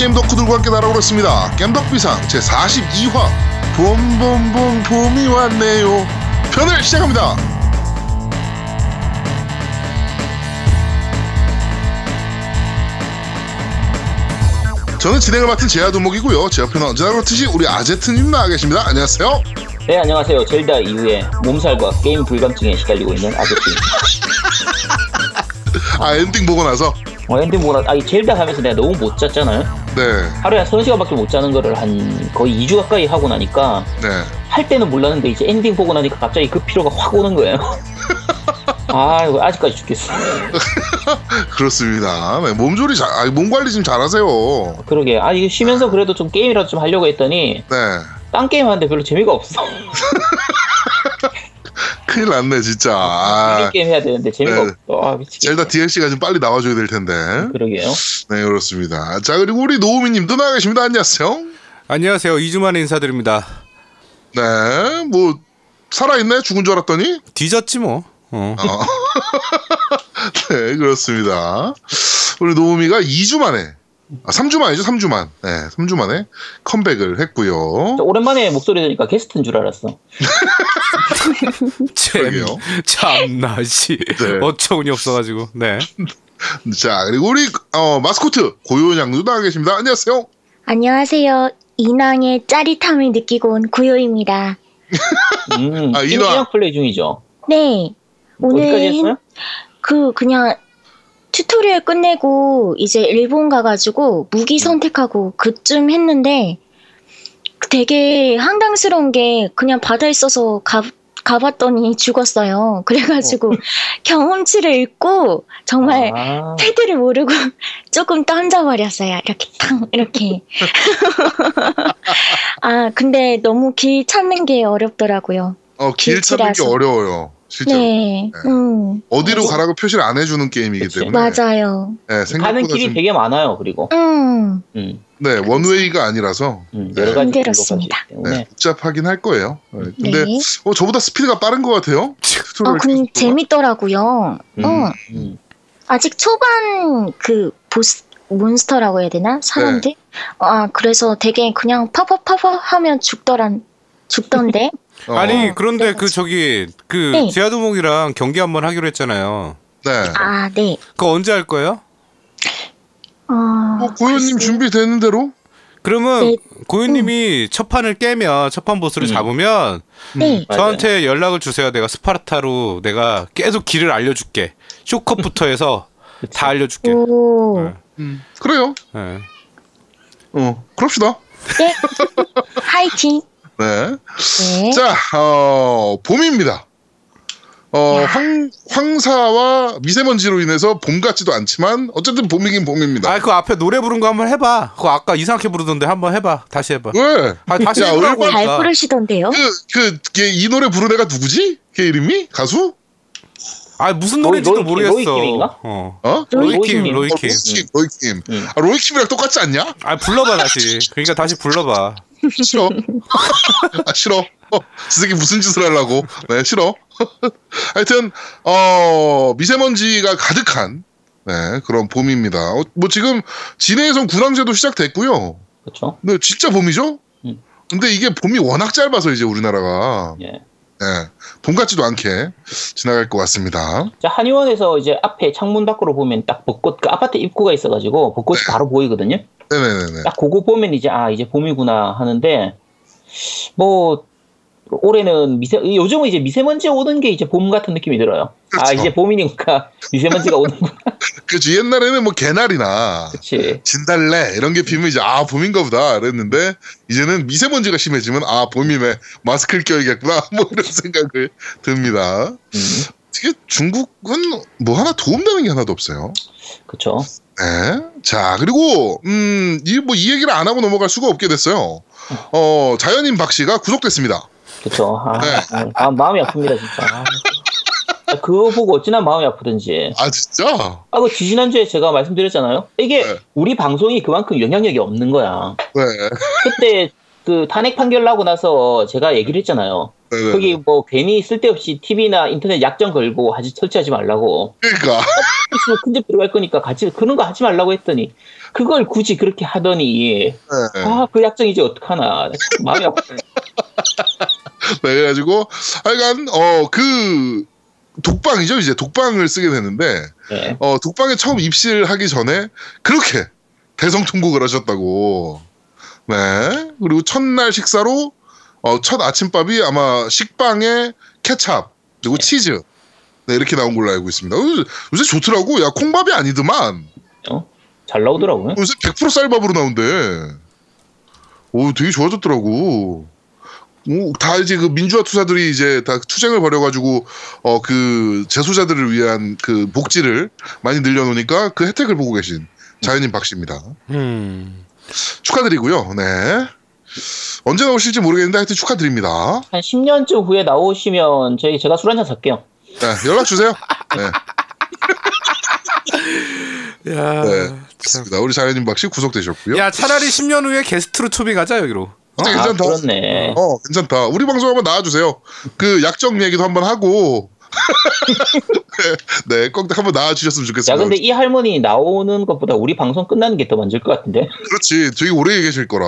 게임 덕후들과 함께 날아오렸습니다. 겜덕비상 제42화 봄봄봄 봄이 왔네요. 편을 시작합니다. 저는 진행을 맡은 제아도목이고요. 제 옆에는 언제나 그렇듯이 우리 아제트님 나와 계십니다. 안녕하세요. 네 안녕하세요 젤다 이후에 몸살과 게임 불감증에 시달리고 있는 아저씨입니다 아 엔딩 보고 나서 어, 엔딩 뭐라 아이 젤다 하면서 내가 너무 못 잤잖아요 네, 하루에 한 서너 시간밖에 못 자는 거를 한 거의 2주 가까이 하고 나니까 네. 할 때는 몰랐는데 이제 엔딩 보고 나니까 갑자기 그 피로가 확 오는 거예요 아 이거 아직까지 죽겠어 그렇습니다. 네, 몸조리 잘, 아, 몸 관리 좀 잘하세요. 그러게 아 이거 쉬면서 그래도 좀 게임이라도 좀 하려고 했더니 네. 딴 게임 하는데 별로 재미가 없어 큰일 났네, 진짜. 아, 게임 해야 되는데 재미가 네. 없어 아 미치겠다 젤다 DLC가 좀 빨리 나와줘야 될 텐데. 그러게요 네, 그렇습니다. 자, 그리고 우리 노우미님도 나와 계십니다. 안녕하세요. 안녕하세요. 2주 만에 인사드립니다. 네, 뭐, 살아있네? 죽은 줄 알았더니? 뒤졌지 뭐. 어. 어. 네, 그렇습니다. 우리 노우미가 2주 만에, 아, 3주 만이죠, 3주 만. 네, 3주 만에 컴백을 했고요. 저 오랜만에 목소리 들으니까 게스트인 줄 알았어 참. 참나 씨. 네. 어처구니 없어가지고. 네. 자, 그리고 우리, 어, 마스코트, 구요 양도 나와 계십니다. 안녕하세요. 안녕하세요. 인왕의 짜릿함을 느끼고 온 구요입니다. 음, 아, 아, 인왕. 인왕 플레이 중이죠 네. 어디까지 오늘 했어요? 그 그냥 tutorial 끝내고 이제 일본 가가지고 무기 선택하고 그쯤 했는데 되게 황당스러운 게 그냥 바다에 있어서 가, 가봤더니 죽었어요. 그래가지고 경험치를 잃고 정말 아, 패드를 모르고 조금 던져버렸어요. 이렇게 탕 이렇게. 아 근데 너무 길 찾는 게 어렵더라고요. 어, 길 찾는 게. 어려워요. 실제로. 네, 음 어디로 가라고 표시를 안 해주는 게임이기 그치. 때문에. 맞아요. 네, 생각보다 가는 길이 좀, 되게 많아요. 그리고 음 음, 네, 원웨이가 아니라서 음, 네. 여러 가지 힘들었습니다. 네, 복잡하긴 할 거예요. 네, 근데 네. 어, 저보다 스피드가 빠른 것 같아요. 어 속도가. 재밌더라고요. 음, 어 음. 아직 초반 그 보스 몬스터라고 해야 되나 사람들? 아 그래서 되게 그냥 파파파파 하면 죽더란 죽던데. 어, 아니, 그런데 네. 그 저기, 그, 네. 제아도목이랑 경기 한번 하기로 했잖아요. 네. 아 네. 그거 언제 할 거예요? 어, 고현님 글쎄요. 준비되는 대로? 그러면 네. 고유님이 첫 판을 깨면, 첫 판 보스를 음. 잡으면, 네. 맞아요. 저한테 연락을 주세요. 내가 스파르타로 내가 계속 길을 알려줄게. 쇼컷부터 해서 다 알려줄게. 오. 네. 그래요. 네. 어, 그럽시다. 네. 화이팅. 네. 네. 자, 어, 봄입니다. 어, 황, 황사와 미세먼지로 인해서 봄 같지도 않지만, 어쨌든 봄이긴 봄입니다. 아, 그 앞에 노래 부른 거 한번 해봐. 그거 아까 이상하게 부르던데 한번 해봐. 다시 해봐. 왜? 아, 다시 야, 해보라고. 얼마나- 잘. 부르시던데요. 그, 그, 걔 이 노래 부른 애가 누구지? 걔 이름이? 가수? 아, 무슨 로이- 노래인지도 로이킴, 모르겠어. 로이킴인가? 어. 어? 로이킴. 로이킴, 로이킴. 로이킴. 로이킴. 음. 아, 로이킴이랑 똑같지 않냐? 아, 불러봐, 다시. 그러니까 다시 불러봐. 싫어. 아, 싫어. 어, 저 새끼 무슨 짓을 하려고. 네, 싫어. 하여튼, 어, 미세먼지가 가득한, 네, 그런 봄입니다. 어, 뭐 지금, 진해에선 군항제도 시작됐고요. 그렇죠. 근데 진짜 봄이죠? 음. 근데 이게 봄이 워낙 짧아서 이제 우리나라가, 예. 네, 봄 같지도 않게 지나갈 것 같습니다. 자 한의원에서 이제 앞에 창문 밖으로 보면 딱 벚꽃 그 아파트 입구가 있어가지고 벚꽃이 바로 보이거든요. 네네네네. 딱 그거 보면 이제 아 이제 봄이구나 하는데 뭐 올해는 미세 요즘은 이제 미세먼지 오는 게 이제 봄 같은 느낌이 들어요. 아 그렇죠. 이제 봄이니까 미세먼지가 오는구나. 그렇죠. 옛날에는 뭐 개나리나, 그렇지. 진달래 이런 게 피면 이제 아 봄인가 보다 그랬는데 이제는 미세먼지가 심해지면 아 봄이네 마스크를 껴야겠구나 뭐 이런 생각을 듭니다. 음, 특히 중국은 뭐 하나 도움되는 게 하나도 없어요. 그렇죠. 네. 자 그리고 음이 뭐 이 얘기를 안 하고 넘어갈 수가 없게 됐어요. 어 자연인 박 씨가 구속됐습니다. 그렇죠. 아, 네. 아, 마음이 아픕니다 진짜. 아, 그거 보고 어찌나 마음이 아프든지. 아 진짜? 아, 그 지난주에 제가 말씀드렸잖아요. 이게 네. 우리 방송이 그만큼 영향력이 없는 거야. 네. 그때 그 탄핵 판결 나고 나서 제가 얘기를 했잖아요. 네네. 거기 뭐 괜히 쓸데없이 TV나 인터넷 약정 걸고 하지 설치하지 말라고. 그러니까 큰집 들어갈 거니까 같이 그런 거 하지 말라고 했더니 그걸 굳이 그렇게 하더니 네. 아그 약정 이제 어떡하나 마음이 아파. 네, 그래가지고 하여간 어그 독방이죠 이제 독방을 쓰게 되는데 네. 어 독방에 처음 입실을 하기 전에 그렇게 대성통곡을 하셨다고 네 그리고 첫날 식사로 어, 첫 아침밥이 아마 식빵에 케찹 그리고 치즈 네 이렇게 나온 걸로 알고 있습니다 어, 요새 좋더라고 야 콩밥이 아니더만 잘 나오더라고요. 요새 100% 쌀밥으로 나온대. 오, 되게 좋아졌더라고. 오, 다 이제 그 민주화 투사들이 이제 다 투쟁을 벌여가지고 어 그 재소자들을 위한 그 복지를 많이 늘려놓으니까 그 혜택을 보고 계신 자연인 박 씨입니다. 음. 축하드리고요. 네. 언제 나오실지 모르겠는데 하여튼 축하드립니다. 한 10년쯤 후에 나오시면 저희 제가 술 한잔 살게요. 네, 연락 주세요. 네, 야, 네. 참. 좋습니다. 우리 자연인 박씨 구속되셨고요. 야 차라리 10년 후에 게스트로 초비 가자 여기로. 아, 아, 괜찮다. 그렇네. 어, 괜찮다. 우리 방송 한번 나와주세요. 그 약정 얘기도 한번 하고. 네, 꼭 한번 나와주셨으면 야, 좋겠습니다. 근데 이 할머니 나오는 것보다 우리 방송 끝나는 게 더 먼저일 것 같은데? 그렇지. 되게 오래 계실 거라.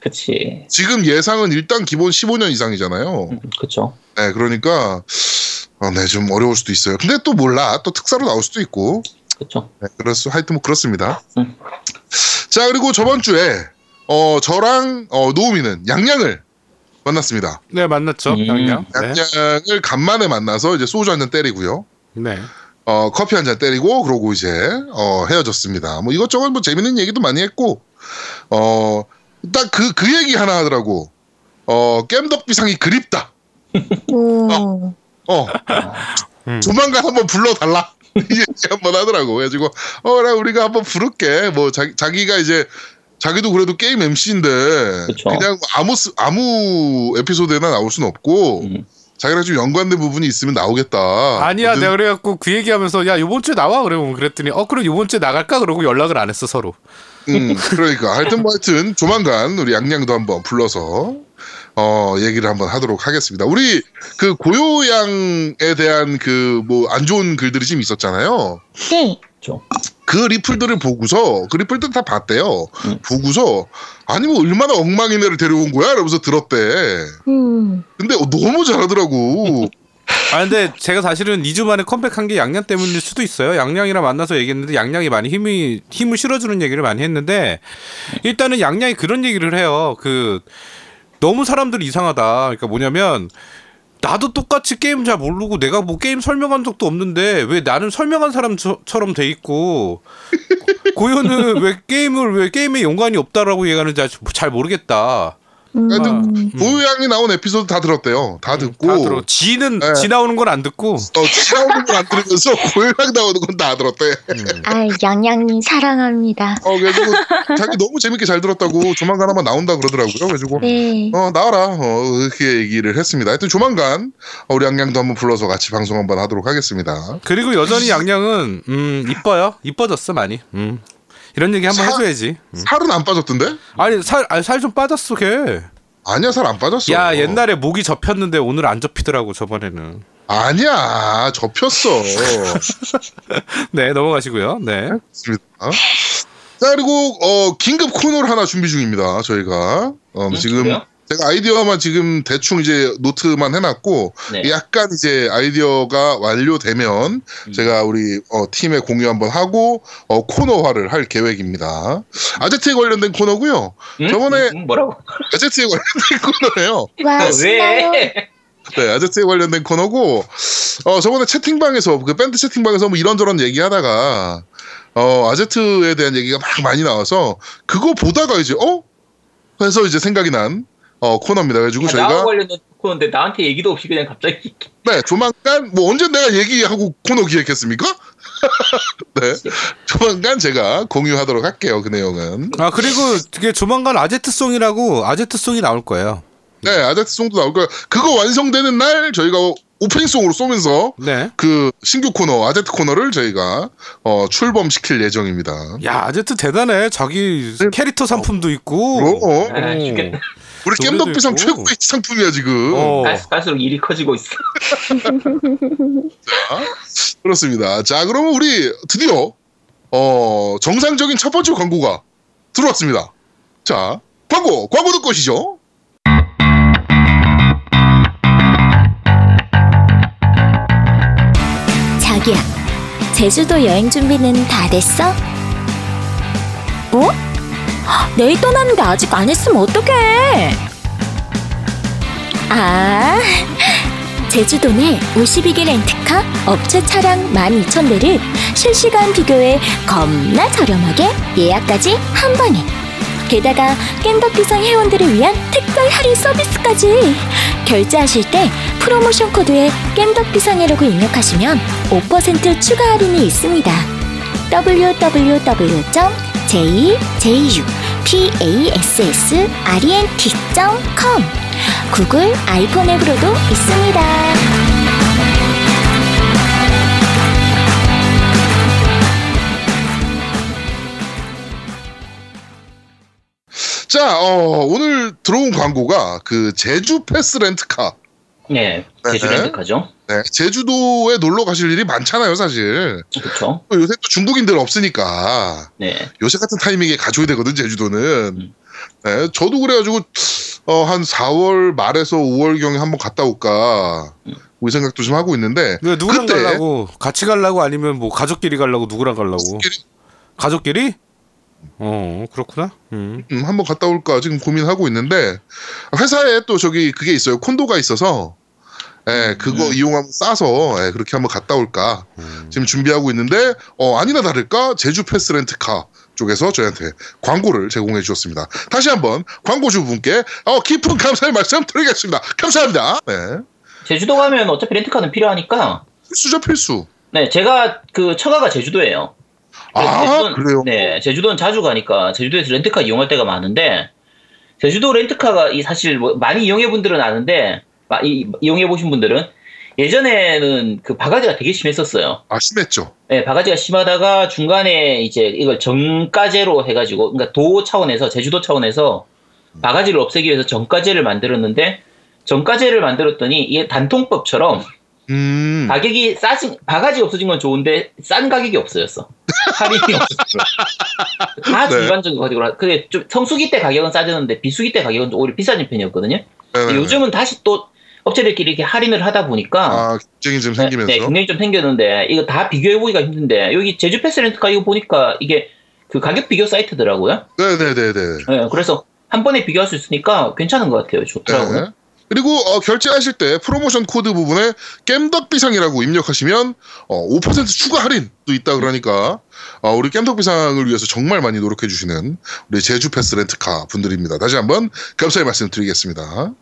그치. 지금 예상은 일단 기본 15년 이상이잖아요. 음, 그쵸. 네, 그러니까, 어, 네, 좀 어려울 수도 있어요. 근데 또 몰라. 또 특사로 나올 수도 있고. 그쵸. 네, 그렇수, 하여튼 뭐 그렇습니다. 음. 자, 그리고 저번 주에, 어, 저랑, 어, 노우미는 양양을 만났습니다. 네 만났죠 음. 양양. 네. 양양을 간만에 만나서 이제 소주 한 잔 때리고요. 네. 어, 커피 한 잔 때리고 그러고 이제 어, 헤어졌습니다. 뭐 이것저것 뭐 재밌는 얘기도 많이 했고 어, 딱 그그 얘기 하나 하더라고. 어, 깸덕비상이 그립다. 오. 어, 음. 조만간 한번 불러달라. 이 얘기 한번 하더라고. 그래가지고 어, 그래 우리가 한번 부를게. 뭐 자기 자기가 이제 자기도 그래도 게임 MC인데 그쵸. 그냥 아무 스- 아무 에피소드에나 나올 수는 없고 음. 자기랑 좀 연관된 부분이 있으면 나오겠다. 아니야 내가 그래갖고 그 얘기하면서 야 요번 주에 나와 그러면 그랬더니 어 그럼 요번 주에 나갈까 그러고 연락을 안 했어 서로. 음, 그러니까 하여튼 뭐 하여튼 조만간 우리 양양도 한번 불러서 어 얘기를 한번 하도록 하겠습니다. 우리 그 고요양에 대한 그 뭐 안 좋은 글들이 좀 있었잖아요. 네. 그쵸. 그 리플들을 보고서 그 리플들 다 봤대요. 음. 보고서 아니 뭐 얼마나 엉망인 애를 데려온 거야? 이러면서 들었대. 음. 근데 어, 너무 잘하더라고. 아 근데 제가 사실은 2주 만에 컴백한 게 양양 때문일 수도 있어요. 양양이랑 만나서 얘기했는데 양양이 많이 힘이 힘을 실어주는 얘기를 많이 했는데 일단은 양양이 그런 얘기를 해요. 그 너무 사람들이 이상하다. 그러니까 뭐냐면 나도 똑같이 게임 잘 모르고 내가 뭐 게임 설명한 적도 없는데 왜 나는 설명한 사람처럼 돼 있고 고현은 왜 게임을 왜 게임에 연관이 없다라고 얘기하는지 잘 모르겠다. 음. 하여튼 고요양이 나온 에피소드 다 들었대요. 다 듣고. 다 들어. 지는 네. 지 나오는 건 안 듣고. 어, 치아오는 건 안 들으면서 고요양 나오는 건 다 들었대. 아, 양양님 사랑합니다. 어, 그래가지고 자기 너무 재밌게 잘 들었다고 조만간 한번 나온다 그러더라고요. 그래가지고 네. 어 나와라 어, 이렇게 얘기를 했습니다. 하여튼 조만간 우리 양양도 한번 불러서 같이 방송 한번 하도록 하겠습니다. 그리고 여전히 양양은 음 이뻐요. 이뻐졌어 많이. 음 이런 얘기 한번 사- 해줘야지. 음. 살은 안 빠졌던데? 아니 살좀 빠졌어 걔. 아니야 살 안 빠졌어. 야 옛날에 목이 접혔는데 오늘 안 접히더라고 저번에는. 아니야 접혔어. 네 넘어가시고요. 네. 좋습니다. 자 그리고 어 긴급 코너를 하나 준비 중입니다. 저희가 어, 음, 지금 그래요? 제가 아이디어만 지금 대충 이제 노트만 해놨고 네. 약간 이제 아이디어가 완료되면 음. 제가 우리 어, 팀에 공유 한번 하고 어, 코너화를 할 계획입니다. 아제트에 관련된 코너고요. 응? 저번에- 응, 뭐라고? 아제트에 관련된 코너예요. 왜? 네, 아제트에 관련된 코너고 어, 저번에 채팅방에서 그 밴드 채팅방에서 뭐 이런저런 얘기하다가 어, 아제트에 대한 얘기가 막 많이 나와서 그거 보다가 이제 어? 해서 이제 생각이 난 어, 코너입니다. 그래가지고 야, 저희가 나와 관련된 코너인데 나한테 얘기도 없이 그냥 갑자기 네, 조만간 뭐 언제 내가 얘기하고 코너 기획했습니까? 네, 조만간 제가 공유하도록 할게요. 그 내용은. 아 그리고 이게 조만간 아제트송이라고 아제트송이 나올 거예요. 네, 아제트송도 나올 거예요. 그거 완성되는 날 저희가 오프닝송으로 쏘면서 네. 그 신규 코너 아제트 코너를 저희가 어, 출범시킬 예정입니다. 야 아제트 대단해. 자기 캐릭터 상품도 있고. 어, 어. 아. 우리 겜덕비상. 최고의 상품이야 지금. 어. 갈- 갈수록 일이 커지고 있어. 그렇습니다. 자, 그러면 우리 드디어 어, 정상적인 첫 번째 광고가 들어왔습니다. 자, 광고, 광고 듣고 오시죠. 자기야, 제주도 여행 준비는 다 됐어? 뭐? 내일 떠나는데 아직 안 했으면 어떡해? 아, 제주도 내 52개 렌트카 업체 차량 12,000대를 실시간 비교해 겁나 저렴하게 예약까지 한 번에. 게다가 깸덕비상 회원들을 위한 특별 할인 서비스까지. 결제하실 때 프로모션 코드에 깸덕비상이라고 입력하시면 5% 추가 할인이 있습니다. www.jjupassrent.com 구글 아이폰 앱으로도 있습니다. 자, 어, 오늘 들어온 광고가 그 제주 패스 렌트카. 네, 제주 네. 렌트카죠. 네, 제주도에 놀러 가실 일이 많잖아요, 사실. 그렇죠. 또 요새 또 중국인들 없으니까 네, 요새 같은 타이밍에 가줘야 되거든, 제주도는. 음. 네, 저도 그래가지고 어, 한 4월 말에서 5월 경에 한번 갔다 올까. 이 생각도 좀 하고 있는데. 그 누구랑 그때- 가려고? 같이 가려고 아니면 뭐 가족끼리 가려고 누구랑 가려고? 가족끼리 가족끼리? 어 그렇구나. 음. 음, 한번 갔다 올까 지금 고민하고 있는데 회사에 또 저기 그게 있어요 콘도가 있어서 예 그거 음. 이용하면 싸서 예, 그렇게 한번 갔다 올까 음. 지금 준비하고 있는데 어 아니나 다를까 제주 패스 렌트카 쪽에서 저희한테 광고를 제공해 주셨습니다 다시 한번 광고주 분께 어 깊은 감사의 말씀 드리겠습니다 감사합니다 네 제주도 가면 어차피 렌트카는 필요하니까. 필수죠 필수 네, 제가 그 처가가 제주도예요. 아 제주도는- 그래요? 네, 제주도는 자주 가니까 제주도에서 렌트카 이용할 때가 많은데 제주도 렌트카가 이 사실 뭐 많이 이용해 분들은 아는데 마- 이- 이용해 보신 분들은 예전에는 그 바가지가 되게 심했었어요. 아 심했죠. 네, 바가지가 심하다가 중간에 이제 이걸 정가제로 해가지고 그러니까 도 차원에서 제주도 차원에서 바가지를 없애기 위해서 정가제를 만들었는데 정가제를 만들었더니 이게 단통법처럼 음 가격이 싸진 바가지 없어진 건 좋은데 싼 가격이 없어졌어. 할인이 없었어. 다 네. 일반적인 가격으로. 그게 좀 성수기 때 가격은 싸졌는데 비수기 때 가격은 좀 오히려 비싸진 편이었거든요. 네네네. 요즘은 다시 또 업체들끼리 이렇게 할인을 하다 보니까 아 경쟁이 좀 생기면서 네, 굉장히 좀 생겼는데 이거 다 비교해 보기가 힘든데 여기 제주 패스 렌트카 이거 보니까 이게 그 가격 비교 사이트더라고요. 네네네네 네, 그래서 한 번에 비교할 수 있으니까 괜찮은 것 같아요. 좋더라고요. 네. 그리고 어, 결제하실 때 프로모션 코드 부분에 겜덕비상이라고 입력하시면 어, 5% 추가 할인도 있다 그러니까 어, 우리 겜덕비상을 위해서 정말 많이 노력해 주시는 우리 제주 패스 렌트카 분들입니다. 다시 한번 감사의 말씀 드리겠습니다.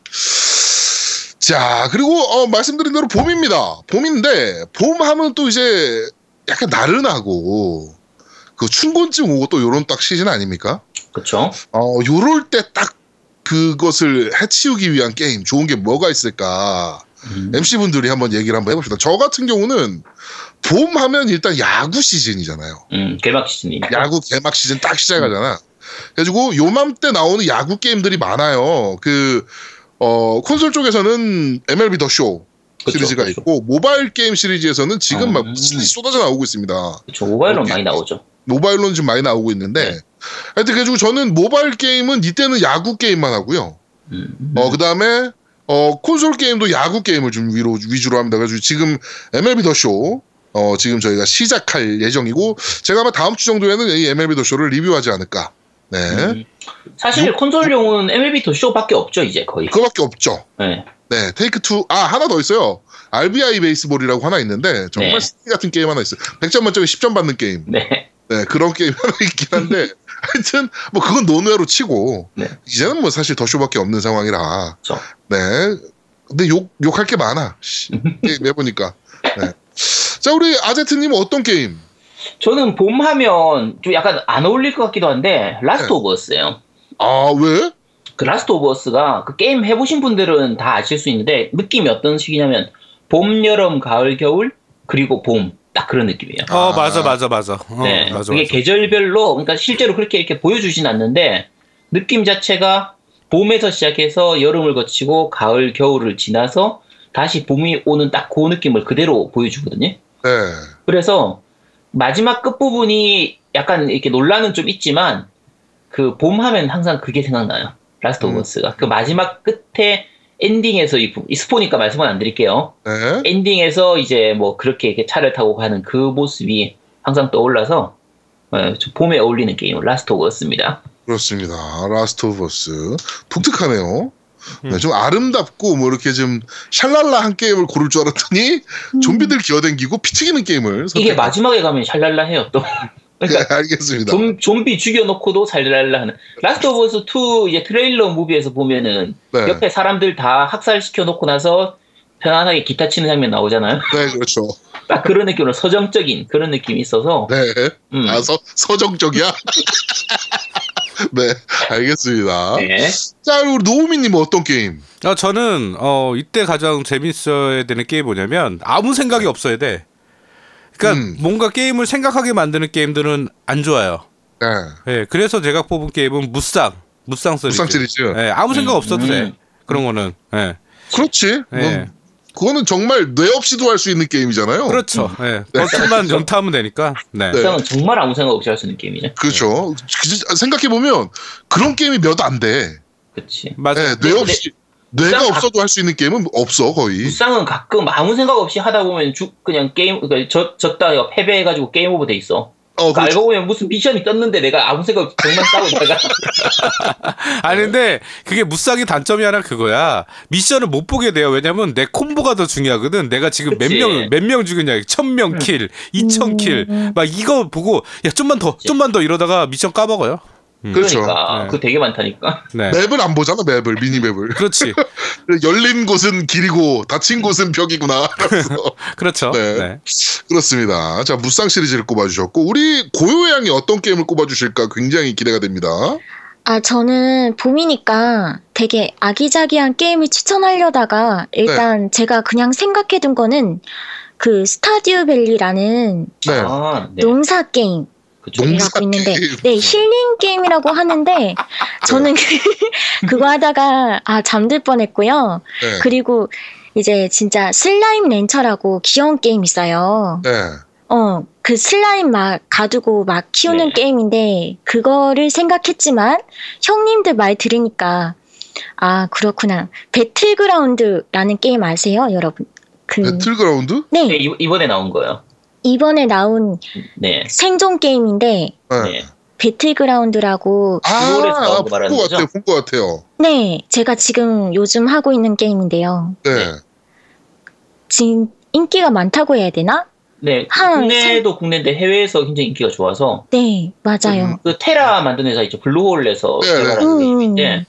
자 그리고 어, 말씀드린 대로 봄입니다. 봄인데 봄 하면 또 이제 약간 나른하고 그 춘곤증 오고 또 요런 딱 시즌 아닙니까? 그렇죠. 어, 요럴 때 딱 그것을 해치우기 위한 게임 좋은 게 뭐가 있을까? 음. MC분들이 한번 얘기를 한번 해봅시다. 저 같은 경우는 봄 하면 일단 야구 시즌이잖아요. 음, 개막 시즌이니까. 야구 개막 시즌 딱 시작하잖아. 그래가지고 요맘때 나오는 야구 게임들이 많아요. 그, 어, 콘솔 쪽에서는 MLB 더 쇼 그쵸, 시리즈가 그쵸. 있고, 모바일 게임 시리즈에서는 지금 막 음. 슬슬 쏟아져 나오고 있습니다. 그렇죠. 모바일로. 많이 나오죠. 모바일로는 좀 많이 나오고 있는데, 네. 하여튼 그래가지고 저는 모바일 게임은 이때는 야구 게임만 하고요. 음. 어, 그 다음에, 어, 콘솔 게임도 야구 게임을 좀 위로, 위주로 합니다. 그래서 지금 MLB The Show, 어, 지금 저희가 시작할 예정이고, 제가 아마 다음 주 정도에는 이 MLB 더 쇼를 리뷰하지 않을까. 네. 음. 사실 콘솔용은 MLB 더 쇼밖에 없죠 이제 거의. 그거밖에 없죠. 네. 네. Take-Two, 아, 하나 더 있어요. RBI Baseball이라고 하나 있는데, 정말 네. 스티 같은 게임 하나 있어요. 100점 만점에 10점 받는 게임. 네. 네, 그런 게임 하나 있긴 한데, 하여튼, 뭐, 그건 논외로 치고, 네. 이제는 뭐 사실 The Show밖에 없는 상황이라, 그렇죠. 네. 근데 욕, 욕할 게 많아. 씨, 게임 해보니까. 네. 자, 우리 아제트님은 어떤 게임? 저는 봄 하면 좀 약간 안 어울릴 것 같기도 한데 Last 네. of Us예요. 아, 왜? 그 Last of Us가 그 게임 해보신 분들은 다 아실 수 있는데 느낌이 어떤 식이냐면 봄, 여름, 가을, 겨울 그리고 봄 딱 그런 느낌이에요. 어 아. 맞아 맞아 맞아. 어, 네, 맞아 그게 맞아. 계절별로 그러니까 실제로 그렇게 이렇게 보여주진 않는데 느낌 자체가 봄에서 시작해서 여름을 거치고 가을, 겨울을 지나서 다시 봄이 오는 딱 그 느낌을 그대로 보여주거든요. 네. 그래서 마지막 끝부분이 약간 이렇게 논란은 좀 있지만 그 봄 하면 항상 그게 생각나요. Last of 음. Us가. 그 마지막 끝에 엔딩에서 이, 스포니까 말씀은 안 드릴게요. 네. 엔딩에서 이제 뭐 그렇게 이렇게 차를 타고 가는 그 모습이 항상 떠올라서 어, 좀 봄에 어울리는 게임 Last of Us입니다. 그렇습니다. Last of Us. 독특하네요. 네, 음. 좀 아름답고 뭐 이렇게 좀 샬랄라 한 게임을 고를 줄 알았더니 좀비들 기어댕기고 피 튀기는 게임을 이게 선택한- 마지막에 가면 샬랄라 해요 또. 네, 그러니까 알겠습니다. 좀, 좀비 죽여놓고도 샬랄라 하는. Last of Us 2 이제 trailer movie에서 보면은 네. 옆에 사람들 다 학살시켜 놓고 나서 편안하게 기타 치는 장면 나오잖아요. 네, 그렇죠. 딱 그런 느낌으로 서정적인 그런 느낌이 있어서 네. 음. 아, 서, 서정적이야? 네, 알겠습니다. 네. 자, 그리고 노우미님 어떤 게임? 어, 저는 어 이때 가장 재밌어야 되는 게임이 뭐냐면 아무 생각이 없어야 돼. 그러니까 음. 뭔가 게임을 생각하게 만드는 게임들은 안 좋아요. 네. 예, 그래서 제가 뽑은 게임은 무쌍, 무쌍 시리즈. 무쌍 시리즈. 예, 아무 생각 음, 없어도 음. 돼. 그런 거는. 예. 그렇지. 예. 뭐, 그거는 정말 뇌 없이도 할 수 있는 게임이잖아요. 그렇죠. 예. 버튼만 연타하면 되니까. 네. 네. 일단은 정말 아무 생각 없이 할 수 있는 게임이죠. 그렇죠. 생각해 보면 그런 게임이 몇 안 돼. 그렇지. 맞아. 네, 뇌 없이, 뇌가 없어도 할 수 있는 게임은 없어, 거의. 무쌍은 가끔 아무 생각 없이 하다 보면 죽 그냥 게임 그러니까 졌, 졌다가 패배해가지고 게임 오버 돼 있어. 어, 그러니까. 알고 보면 무슨 미션이 떴는데 내가 아무 생각 없이 정말 싸우다가 아니 근데 그게 무쌍의 단점이 하나 그거야. 미션을 못 보게 돼요. 왜냐면 내 콤보가 더 중요하거든. 내가 지금 몇 그치. 명몇 명 죽였냐. 천명 kill, 이천 kill. 막 이거 보고 야 좀만 더, 그치. 좀만 더 이러다가 미션 까먹어요. 그렇죠. 그러니까 네. 그거 되게 많다니까. 네. 맵을 안 보잖아, 맵을, 미니 맵을. 그렇지. 열린 곳은 길이고, 닫힌 곳은 벽이구나. 그렇죠. 네. 네. 그렇습니다. 자, 무쌍 시리즈를 꼽아주셨고, 우리 고요 양이 어떤 게임을 꼽아주실까 굉장히 기대가 됩니다. 아, 저는 봄이니까 되게 아기자기한 게임을 추천하려다가 일단 제가 그냥 생각해둔 거는 그 스타듀 밸리라는 네. 아, 네. 농사 게임. 그쵸. 농- 이라고 있는데. 네 힐링 게임이라고 하는데 저는 그, 그거 하다가 아 잠들 뻔했고요 네. 그리고 이제 진짜 슬라임 랜처라고 귀여운 게임 있어요 네. 어 그 슬라임 막 가두고 막 키우는 네. 게임인데 그거를 생각했지만 형님들 말 들으니까 아 그렇구나 배틀그라운드라는 게임 아세요 여러분 그 배틀그라운드? 네, 네 이- 이번에 나온 거예요. 이번에 나온 네. 생존 게임인데 네. 네. 배틀그라운드라고 아, 블루홀에서 나온 거본 말하는 것 거죠? 같아요. 본것 같아요. 네, 제가 지금 요즘 하고 있는 게임인데요. 네. 네. 지금 인기가 많다고 해야 되나? 네. 한 국내도 국내인데 해외에서 굉장히 인기가 좋아서 네, 맞아요. 그 테라 만든 회사 있죠. 블루홀에서 네, 네. 개발하는 음, 게임인데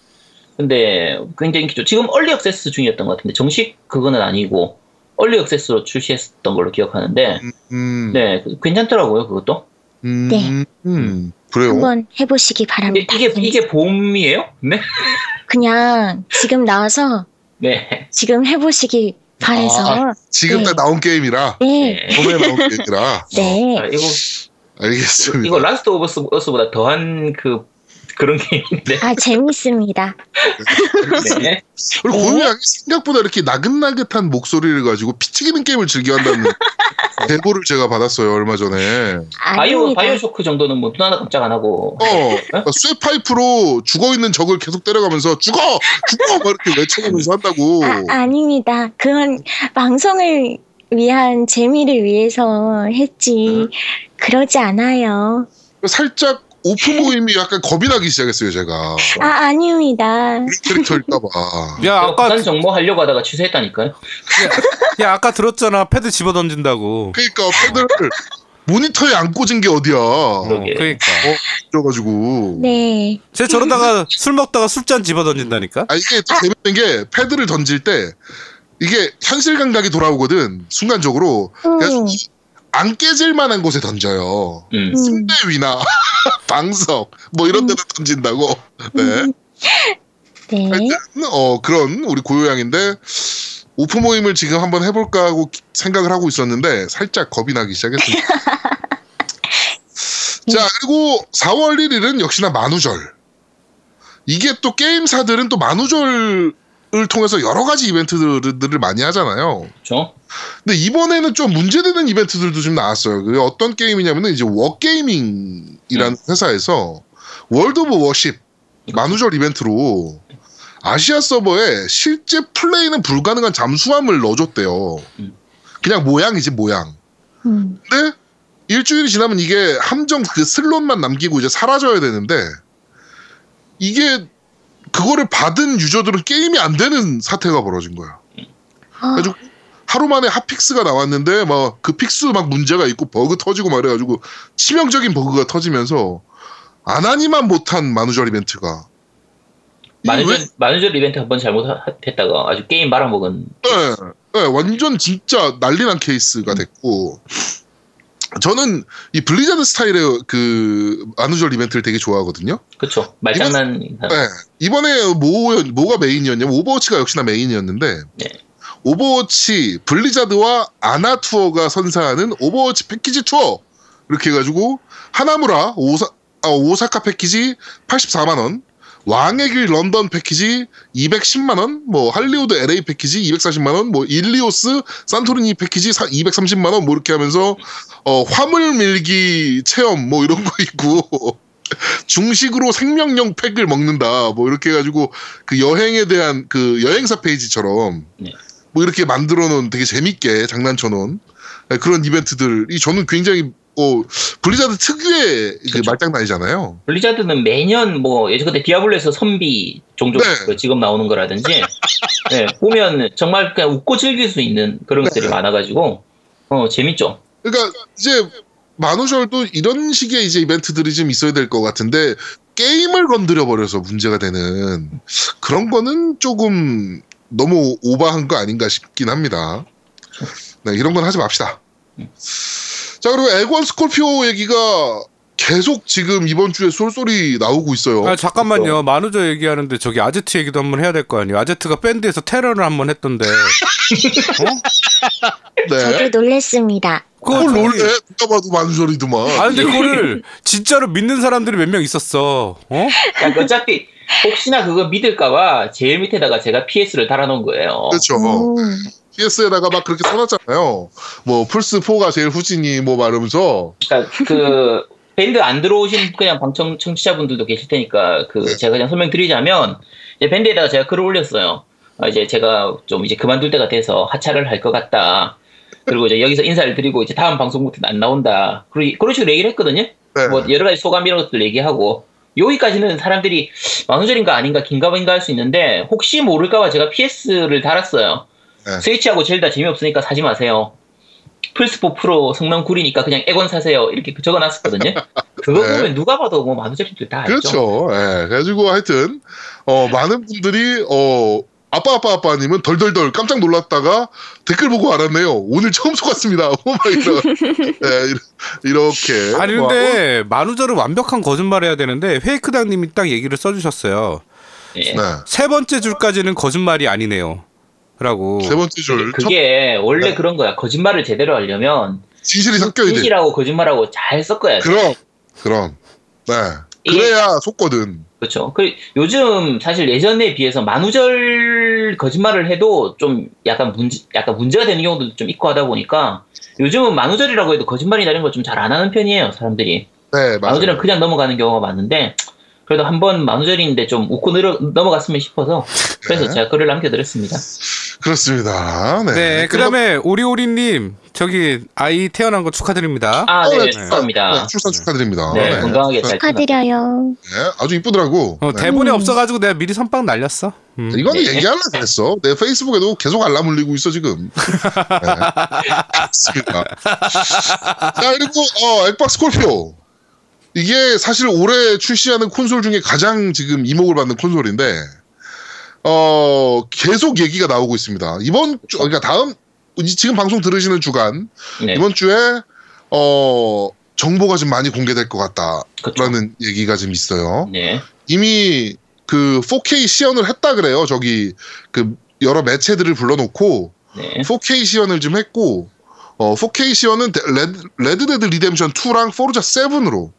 근데 굉장히 인기 좋. 지금 얼리 액세스 중이었던 것 같은데 정식 그거는 아니고 얼리 액세스로 출시했던 걸로 기억하는데 음. 네 그- 괜찮더라고요 그것도. 음. 네. 음. 그래요. 한번 해보시기 이게 바랍니다. 이게, 이게 봄이에요? 네. 그냥 지금 나와서 네. 지금 해보시기 바래서 아, 지금 네. 딱 나온 게임이라. 네, 네. 봄에 나온 게임이라. 네. 아, 이거 알겠습니다. 이거 라스트 오브 어스- 어스보다 더한 그 그런 게임인데. 아 재밌습니다. 네. 그리고 고유양이 생각보다 이렇게 나긋나긋한 목소리를 가지고 피튀기는 게임을 즐겨한다는 제보를 제가 받았어요 얼마 전에. 바이오. 바이오쇼크 정도는 뭐 눈 하나 깜짝 안 하고. 어, 쇠파이프로 죽어 있는 적을 계속 때려가면서 죽어, 죽어, 막 이렇게 외쳐가면서 한다고. 아, 아닙니다. 그건 방송을 위한 재미를 위해서 했지. 그러지 않아요. 살짝 오프 모임이 약간 겁이 나기 시작했어요 제가. 아 아닙니다. 캐릭터일까봐. 야 제가 아까 부산 정모 하려고 하다가 취소했다니까요. 야 아까 들었잖아. 패드 집어 던진다고. 그러니까 패드를 모니터에 안 꽂은 게 어디야. 그러게. 그러니까. 그래가지고. 네. 쟤 저러다가 술 먹다가 술잔 집어 던진다니까. 아 이게 또 재밌는 게 패드를 던질 때 이게 현실 감각이 돌아오거든 순간적으로. 그래서 음, 안 깨질 만한 곳에 던져요. 음. 음, 침대 위나 방석 뭐 이런 데다 던진다고. 네. 음. 네. 하여튼 어 그런 우리 고요양인데 오프 모임을 지금 한번 해볼까 하고 기- 생각을 하고 있었는데 살짝 겁이 나기 시작했습니다. 자 그리고 4월 1일은 역시나 만우절. 이게 또 게임사들은 또 만우절 을 통해서 여러 가지 이벤트들을 많이 하잖아요. 그렇죠? 근데 이번에는 좀 문제되는 이벤트들도 좀 나왔어요. 그게 어떤 게임이냐면은 이제 워게이밍이라는 회사에서 월드 오브 워십 만우절 이벤트로 아시아 서버에 실제 플레이는 불가능한 잠수함을 넣어줬대요. 음. 그냥 모양이지 모양. 음. 근데 일주일이 지나면 이게 함정 그 슬롯만 남기고 이제 사라져야 되는데 이게 그거를 받은 유저들은 게임이 안 되는 사태가 벌어진 거야. 아, 그래가지고 하루 만에 hotfix가 나왔는데 막 그 fix 막 문제가 있고 버그 터지고 말해가지고 치명적인 버그가 터지면서 안 하니만 못한 만우절 이벤트가 왜- 만우절 이벤트 한 번 잘못했다가 아주 게임 말아먹은. 네, 네, 완전 진짜 난리난 케이스가 됐고 저는 이 블리자드 스타일의 그 만우절 이벤트를 되게 좋아하거든요. 그쵸. 말장난. 네, 이번에 뭐 뭐가 메인이었냐면 오버워치가 역시나 메인이었는데 네. 오버워치 블리자드와 아나 투어가 선사하는 오버워치 패키지 투어 이렇게 해가지고 하나무라 오사 아, 오사카 패키지 84만 원, 왕의 길 런던 패키지 210만 원, 뭐 할리우드 LA 패키지 240만 원, 뭐 일리오스 산토리니 패키지 230만 원, 뭐 이렇게 하면서 어, 화물 밀기 체험 뭐 이런 거 있고 중식으로 생명력 팩을 먹는다 뭐 이렇게 해가지고 그 여행에 대한 그 여행사 페이지처럼 네. 뭐 이렇게 만들어 놓은 되게 재밌게 장난쳐 놓은 그런 이벤트들이 저는 굉장히 어 블리자드 특유의 그. 말장난이잖아요. 블리자드는 매년 뭐 예전에 디아블로에서 선비 종종 네. 그 지금 나오는 거라든지 네, 보면 정말 그냥 웃고 즐길 수 있는 그런 네. 것들이 많아가지고 어 재밌죠. 그러니까 이제 만우절도 이런 식의 이제 이벤트들이 좀 있어야 될 것 같은데 게임을 건드려 버려서 문제가 되는 그런 거는 조금 너무 오버한 거 아닌가 싶긴 합니다. 네, 이런 건 하지 맙시다. 자, 그리고 에권 스콜피오 얘기가 계속 지금 이번 주에 쏠쏠이 나오고 있어요. 아 잠깐만요. 만우절 얘기하는데 저기 아제트 얘기도 한번 해야 될 거 아니에요. 아제트가 밴드에서 테러를 한번 했던데. 어? 저도 네. 놀랬습니다. 그거 그걸 놀래? 누가 봐도 만우절이더만. 아 근데 그거를 진짜로 믿는 사람들이 몇 명 있었어. 어? 그러니까 어차피 혹시나 그거 믿을까봐 제일 밑에다가 제가 PS를 달아놓은 거예요. 그렇죠. 음. PS에다가 막 그렇게 써놨잖아요. 뭐 플스 4가 제일 후진이 뭐 말하면서 그러니까 그 밴드 안 들어오신 그냥 방청 청취자분들도 계실 테니까 그 네. 제가 그냥 설명드리자면 이제 밴드에다가 제가 글을 올렸어요. 아, 이제 제가 좀 이제 그만둘 때가 돼서 하차를 할 것 같다. 그리고 이제 여기서 인사를 드리고 이제 다음 방송부터는 안 나온다. 그리- 그런 식으로 얘기를 했거든요. 네. 뭐 여러 가지 소감 이런 것들 얘기하고 여기까지는 사람들이 만우절인가 아닌가 긴가민가 할 수 있는데 혹시 모를까봐 제가 PS를 달았어요. 네. 스위치하고 젤다 재미없으니까 사지 마세요. 플스4 프로 성능 구리니까 그냥 에건 사세요. 이렇게 적어놨었거든요. 그거 네. 보면 누가 봐도 뭐 만우절인들 다 알죠. 그렇죠. 예. 그래가지고 하여튼 어 많은 분들이 어 아빠 아빠 아빠님은 덜덜덜 깜짝 놀랐다가 댓글 보고 알았네요. 오늘 처음 속았습니다. 막 이러, 예, 이렇게 아니 뭐 근데 만우절은 완벽한 거짓말해야 되는데 페이크당님이 딱 얘기를 써주셨어요. 예. 네. 세 번째 줄까지는 거짓말이 아니네요. 라고. 세 번째 줄 첫, 그게 원래 네. 그런 거야. 거짓말을 제대로 하려면 진실이 섞여야 돼. 진실하고 거짓말하고 잘 섞어야 돼. 그럼 그럼 네 그래야 속거든. 그렇죠. 그 요즘 사실 예전에 비해서 만우절 거짓말을 해도 좀 약간 문제 약간 문제가 되는 경우도 좀 있고 하다 보니까 요즘은 만우절이라고 해도 거짓말이나 이런 걸 좀 잘 안 하는 편이에요 사람들이. 네 맞아요. 만우절은 그냥 넘어가는 경우가 많은데 그래도 한 번 만우절인데 좀 웃고 늘어, 넘어갔으면 싶어서 그래서 네. 제가 글을 남겨드렸습니다. 그렇습니다. 네. 네, 그다음에 오리오리님 저기 아이 태어난 거 축하드립니다. 아, 어, 네, 네. 축하합니다. 네, 출산 축하드립니다. 네, 건강하게 잘 축하드려요. 네, 아주 이쁘더라고. 어, 네. 대본에 없어가지고 내가 미리 선빵 날렸어. 음. 이거는 네. 얘기하려 그랬어. 내 페이스북에도 계속 알람 울리고 있어 지금. 네. 자 그리고 어, 엑박스 스콜피오 이게 사실 올해 출시하는 콘솔 중에 가장 지금 이목을 받는 콘솔인데 어 계속 얘기가 나오고 있습니다. 이번 주 그러니까 다음 이- 지금 방송 들으시는 주간 네, 이번 주에 어 정보가 좀 많이 공개될 것. 같다라는 얘기가 좀 있어요. 네, 이미 그 4K 시연을 했다 그래요. 저기 그 여러 매체들을 불러놓고 네, 4K 시연을 좀 했고 어 4K 시연은 데- 레드, 레드 데드 리뎀션 2랑 포르자 7으로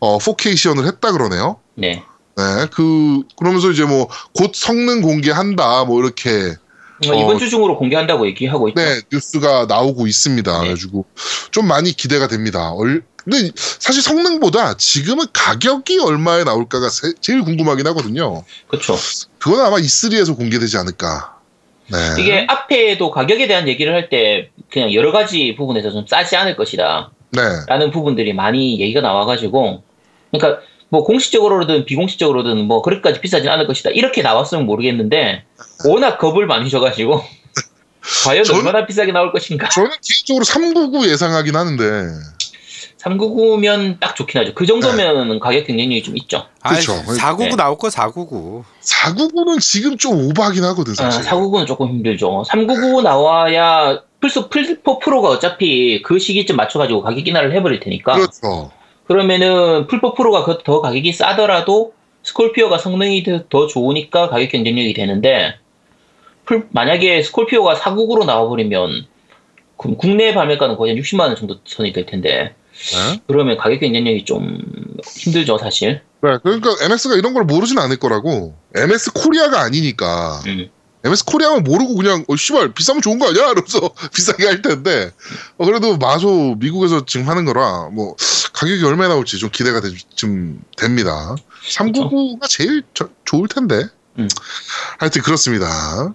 어 4K 시연을 했다 그러네요. 네. 네, 그 그러면서 이제 뭐 곧 성능 공개한다, 뭐 이렇게 어, 이번 어, 주 중으로 공개한다고 얘기하고 있죠. 네 뉴스가 나오고 있습니다. 네. 그래가지고 좀 많이 기대가 됩니다. 얼, 근데 사실 성능보다 지금은 가격이 얼마에 나올까가 세- 제일 궁금하긴 하거든요. 그렇죠. 그건 아마 E3에서 공개되지 않을까. 네. 이게 앞에도 가격에 대한 얘기를 할 때 그냥 여러 가지 부분에서 좀 싸지 않을 것이다. 네. 라는 부분들이 많이 얘기가 나와가지고 그러니까 뭐 공식적으로든 비공식적으로든 뭐 그렇게까지 비싸진 않을 것이다 이렇게 나왔으면 모르겠는데 워낙 겁을 많이 줘가지고 과연 전- 얼마나 비싸게 나올 것인가 저는 개인적으로 399 예상하긴 하는데 399면 딱 좋긴 하죠 그 정도면 가격 경쟁력이 좀 있죠 아, 그쵸. 499 네. 나올 거 499. 499는 지금 좀 오버하긴 하거든 아, 사실. 499는 조금 힘들죠 399 나와야 플스 플4 프로가 어차피 그 시기쯤 맞춰가지고 가격 인하를 해버릴 테니까 그렇죠. 그러면은 플4 프로가 그- 더 가격이 싸더라도 스콜피오가 성능이 더- 더 좋으니까 가격 경쟁력이 되는데 플- 만약에 스콜피오가 499로 나와버리면 국내 발매가는 거의 한 60만 원 정도 선이 될 텐데 네. 그러면 가격 경쟁력이 좀 힘들죠 사실. 네, 그러니까 MS가 이런 걸 모르진 않을 거라고. MS 코리아가 아니니까. 음. MS 코리아만 모르고 그냥 어 씨발 비싸면 좋은 거 아니야? 이러면서 비싸게 할 텐데 어, 그래도 마소 미국에서 지금 하는 거라 뭐 가격이 얼마나 나올지 좀 기대가 되, 좀 됩니다. 399가 제일 저- 좋을 텐데. 음. 하여튼 그렇습니다.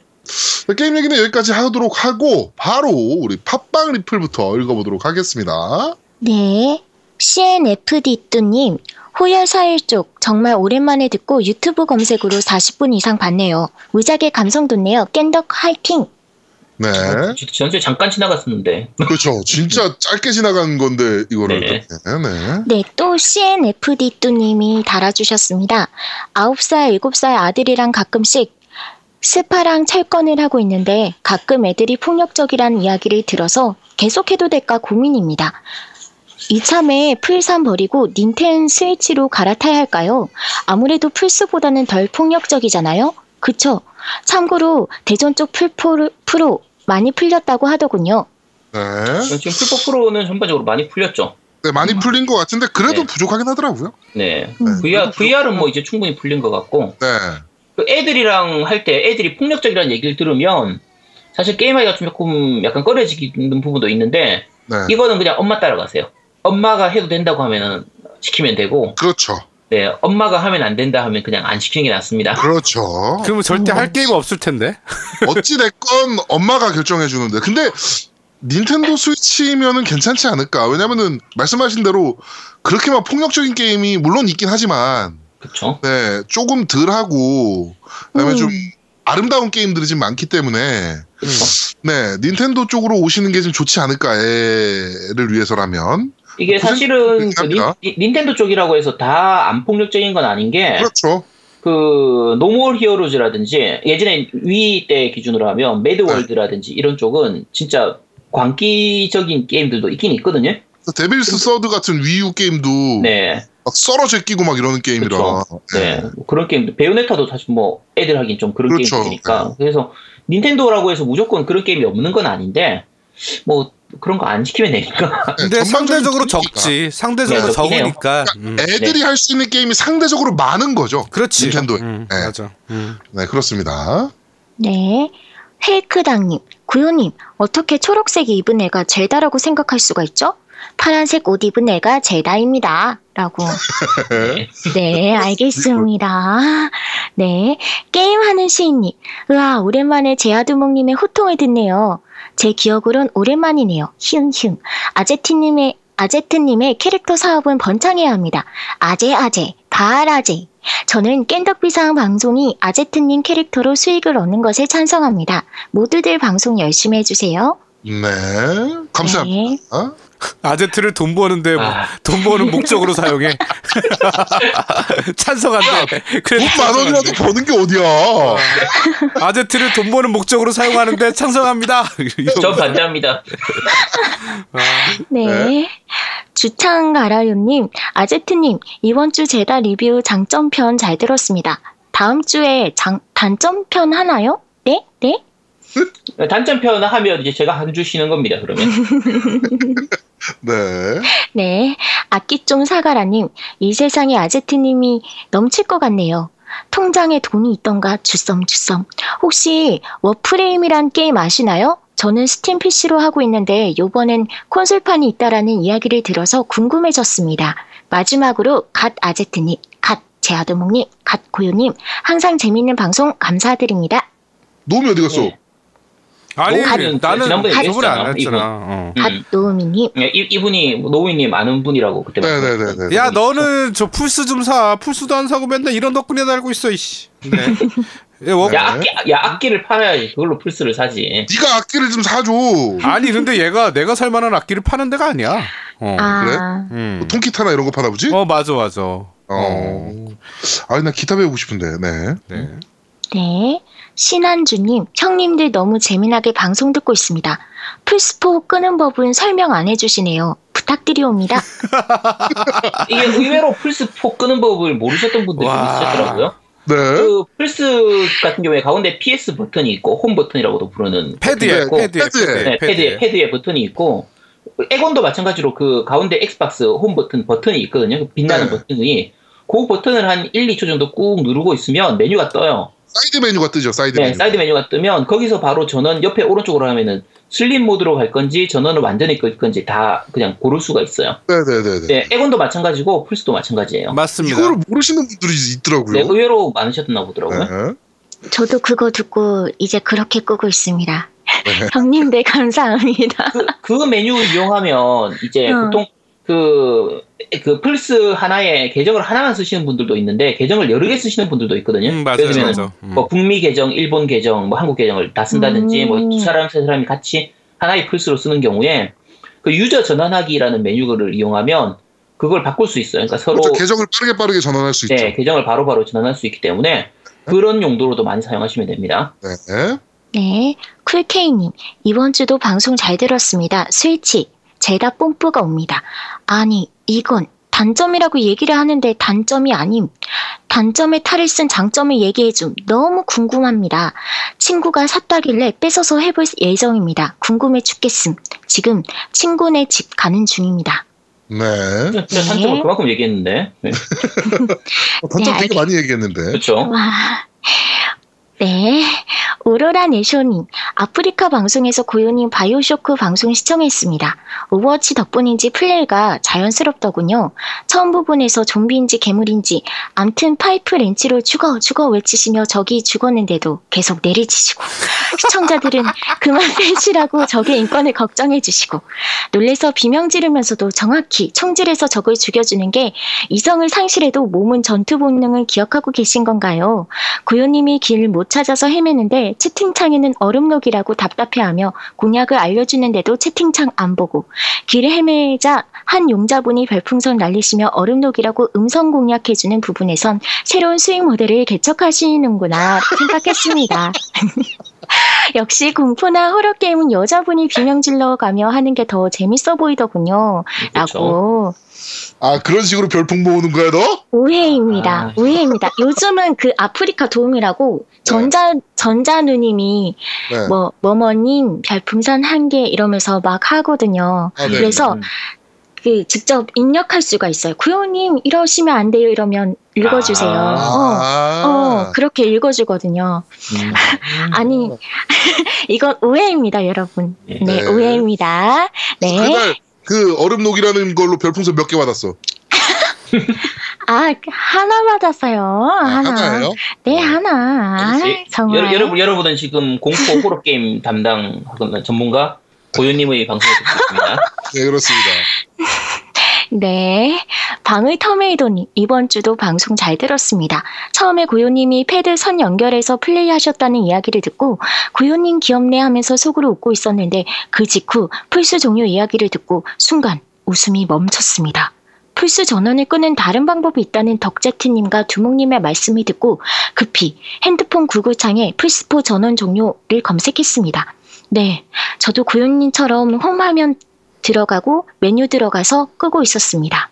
자, 게임 얘기는 여기까지 하도록 하고 바로 우리 팟빵 리플부터 읽어보도록 하겠습니다. 네. CNFD2님, 호열 4일 쪽 정말 오랜만에 듣고 유튜브 검색으로 40분 이상 봤네요. 무지하게 감성 돋네요. 깬덕 화이팅! 네. 지- 지난주에 잠깐 지나갔었는데 그렇죠. 진짜 짧게 지나간 건데 이거를 네. 이렇게. 네. 네, 또 CNFD2님이 달아주셨습니다. 9살, 7살 아들이랑 가끔씩 스파랑 철권을 하고 있는데 가끔 애들이 폭력적이라는 이야기를 들어서 계속해도 될까 고민입니다. 이참에 플3 버리고 닌텐 스위치로 갈아타야 할까요? 아무래도 플스보다는 덜 폭력적이잖아요? 그쵸? 참고로 대전 쪽 플포, 프로 많이 풀렸다고 하더군요. 네. 지금 플4 프로는 전반적으로 많이 풀렸죠. 네, 많이 풀린 것 같은데 그래도 네. 부족하긴 하더라고요. 네. 음. VR, VR은 뭐 이제 충분히 풀린 것 같고 네. 그 애들이랑 할 때 애들이 폭력적이라는 얘기를 들으면 사실 게임하기가 좀 조금 약간 꺼려지는 부분도 있는데 네. 이거는 그냥 엄마 따라가세요. 엄마가 해도 된다고 하면은 시키면 되고 그렇죠. 네 엄마가 하면 안 된다 하면 그냥 안 시키는 게 낫습니다. 그렇죠. 그러면 절대 할 게임 없을 텐데. 어찌됐건 엄마가 결정해 주는데. 근데 닌텐도 스위치면은 괜찮지 않을까? 왜냐면은 말씀하신 대로 그렇게만 폭력적인 게임이 물론 있긴 하지만 그렇죠. 네, 조금 덜 하고 그다음에 음. 좀 아름다운 게임들이 좀 많기 때문에 그렇죠. 네, 닌텐도 쪽으로 오시는 게 좀 좋지 않을까 애를 위해서라면. 이게 고생- 사실은 그. 닌, 닌텐도 쪽이라고 해서 다 안 폭력적인 건 아닌 게 그렇죠. 그 노 모어 히어로즈라든지 예전에 위 때 기준으로 하면 매드월드라든지 이런 쪽은 진짜 광기적인 게임들도 있긴 있거든요. 데빌스 서드 같은 위유 게임도 네. 막 썰어 제끼고 막 이러는 게임이라. 그렇죠. 네. 뭐 그런 게임, 베요네타도 사실 뭐 애들 하긴 좀 그런 그렇죠. 게임이니까. 그래서 닌텐도라고 해서 무조건 그런 게임이 없는 건 아닌데, 뭐 그런 거 안 시키면 되니까. 네, 근데 상대적으로 분위기가. 적지. 상대적으로 네. 적으니까. 음. 애들이 할수 있는 게임이 상대적으로 많은 거죠. 그렇지. 닌텐도에. 음, 네. 맞아. 음. 네, 그렇습니다. 네. 헬크당님, 구요님, 어떻게 초록색 입은 애가 제다라고 생각할 수가 있죠? 파란색 옷 입은 애가 제다입니다. 라고. 네. 네, 알겠습니다. 네. 게임하는 시인님, 으아, 오랜만에 제아두목님의 호통을 듣네요. 제 기억으론 오랜만이네요. 흉흉. 아제트님의, 아제트님의 캐릭터 사업은 번창해야 합니다. 아제, 아제, 바라제. 저는 깬덕비상 방송이 아제트님 캐릭터로 수익을 얻는 것에 찬성합니다. 모두들 방송 열심히 해주세요. 네, 감사합니다. 네. 아제트를 돈 버는데 뭐, 아. 돈 버는 목적으로 사용해. 찬성한데. 그래, 돈만 원이라도 버는 게 어디야? 아제트를 돈 버는 목적으로 사용하는데 찬성합니다. 전 반대합니다. 아, 네. 주창가라요님, 아제트님, 이번 주 제다 리뷰 장점편 잘 들었습니다. 다음 주에 장, 단점편 하나요? 네? 네? 단점편 하면 이제 제가 한 주 쉬는 겁니다. 그러면 네. 네, 악기종 사가라님, 이 세상에 아제트님이 넘칠 것 같네요. 통장에 돈이 있던가 주섬주섬. 혹시 Warframe이란 게임 아시나요? 저는 Steam PC로 하고 있는데 요번엔 콘솔판이 있다라는 이야기를 들어서 궁금해졌습니다. 마지막으로 갓 아제트님, 갓 제아두목님, 갓 고요님 항상 재밌는 방송 감사드립니다. 노미 어디 갔어? 네. 아니 노우미는 나는 지난번에 저번에 안 얘기했잖아, 했잖아. 어. 갓 음. 노우미님, 예, 이, 이분이 노우이님 아는 분이라고 그때 말씀하셨어요. 네네네네. 야 너는 저 플스 좀 사. 플스도 안 사고 맨날 이런 덕분에 달고 있어 이씨. 네. 예, 워- 야 악기 야 악기를 팔아야지 그걸로 플스를 사지. 네가 악기를 좀 사줘. 아니 근데 얘가 내가 살 만한 악기를 파는 데가 아니야. 어. 아, 음. 뭐 통기타나 이런 거 파나 보지? 어 맞아 맞아. 어. 어. 아니 나 기타 배우고 싶은데. 네. 네. 네. 신한주님, 형님들 너무 재미나게 방송 듣고 있습니다. 플스포 끄는 법은 설명 안 해주시네요. 부탁드리옵니다. 이게 의외로 플스 4 끄는 법을 모르셨던 분들이 와. 있으셨더라고요. 네. 그 플스 같은 경우에 가운데 PS 버튼이 있고 홈 버튼이라고도 부르는 패드에 네, 있고, 패드에 패드에. 네, 패드에 패드에 버튼이 있고 엑원도 마찬가지로 그 가운데 Xbox 홈 버튼 버튼이 있거든요. 그 빛나는 네. 버튼이 그 버튼을 한 1, 2초 정도 꾹 누르고 있으면 메뉴가 떠요. 사이드 메뉴가 뜨죠. 사이드 네, 메뉴. 사이드 메뉴가 뜨면 거기서 바로 전원 옆에 오른쪽으로 하면은 슬림 모드로 갈 건지 전원을 완전히 끌 건지 다 그냥 고를 수가 있어요. 네네네네. 네, 엑원도 마찬가지고 플스도 마찬가지예요. 맞습니다. 이거를 모르시는 분들이 있더라고요. 네, 의외로 많으셨나 보더라고요. 네. 저도 그거 듣고 이제 그렇게 끄고 있습니다. 형님들 감사합니다. 그, 그 메뉴 이용하면 이제 어. 보통 그, 그 플스 하나에 계정을 하나만 쓰시는 분들도 있는데 계정을 여러 개 쓰시는 분들도 있거든요. 음, 맞아요, 예를 들면 맞아. 음. 뭐 북미 계정, 일본 계정, 뭐 한국 계정을 다 쓴다든지 음. 뭐두 사람 세 사람이 같이 하나의 플스로 쓰는 경우에 그 유저 전환하기라는 메뉴를 이용하면 그걸 바꿀 수 있어요. 그러니까 서로 그렇죠. 계정을 빠르게 빠르게 전환할 수 있죠. 네, 계정을 바로 바로 전환할 수 있기 때문에 그런 용도로도 많이 사용하시면 됩니다. 네. 네. 쿨케이님, 이번 주도 방송 잘 들었습니다. 스위치, 제다 뽐뿌가 옵니다. 아니, 이건 단점이라고 얘기를 하는데 단점이 아님. 단점에 탈을 쓴 장점을 얘기해줌. 너무 궁금합니다. 친구가 샀다길래 뺏어서 해볼 예정입니다. 궁금해 죽겠음. 지금 친구네 집 가는 중입니다. 네. 단점을 그만큼 얘기했는데. 네. 어, 단점 네, 되게 많이 얘기했는데. 그렇죠. 와. 네. 오로라 네쇼님, 아프리카 방송에서 고요님 BioShock 방송 시청했습니다. Overwatch 덕분인지 플레이가 자연스럽더군요. 처음 부분에서 좀비인지 괴물인지, 암튼 파이프 렌치로 죽어, 죽어 외치시며 적이 죽었는데도 계속 내리치시고, 시청자들은 그만 빼시라고 적의 인권을 걱정해주시고, 놀래서 비명 지르면서도 정확히 총질해서 적을 죽여주는 게 이성을 상실해도 몸은 전투 본능을 기억하고 계신 건가요? 고요님이 길못 찾아서 헤매는데 채팅창에는 얼음록이라고 답답해하며 공약을 알려주는데도 채팅창 안 보고 길을 헤매자 한 용자분이 별풍선 날리시며 얼음록이라고 음성 공약해주는 부분에선 새로운 수익 모델을 개척하시는구나 생각했습니다. 역시 공포나 호러 게임은 여자분이 비명 질러가며 하는 게 더 재밌어 보이더군요. 그렇죠. 라고 아 그런 식으로 별풍 모으는 거야 너? 오해입니다. 아. 오해입니다. 요즘은 그 아프리카 도움이라고 전자 전자 누님이 네. 뭐 뭐뭐님 별풍선 한 개 이러면서 막 하거든요. 아, 네. 그래서 음. 그 직접 입력할 수가 있어요. 구요님 이러시면 안 돼요. 이러면 읽어주세요. 아. 어, 아. 어, 그렇게 읽어주거든요. 음. 아니 이건 오해입니다, 여러분. 네. 네, 네. 오해입니다. 네. 그날 그 얼음록이라는 걸로 별풍선 몇 개 받았어? 아 하나 받았어요. 아, 하나. 하나예요? 네, 하나. 아, 예, 정말. 여러, 여러분, 여러분은 지금 공포 호러 게임 담당 전문가 고유님의 방송을 듣고 있습니다. 네 그렇습니다. 네. 방의 터메이도님, 이번 주도 방송 잘 들었습니다. 처음에 고요님이 패드 선 연결해서 플레이 하셨다는 이야기를 듣고, 고요님 귀엽네 하면서 속으로 웃고 있었는데, 그 직후 플스 종료 이야기를 듣고, 순간 웃음이 멈췄습니다. 플스 전원을 끄는 다른 방법이 있다는 덕제트님과 두목님의 말씀을 듣고, 급히 핸드폰 구글창에 플스4 전원 종료를 검색했습니다. 네. 저도 고요님처럼 홈화면 들어가고 메뉴 들어가서 끄고 있었습니다.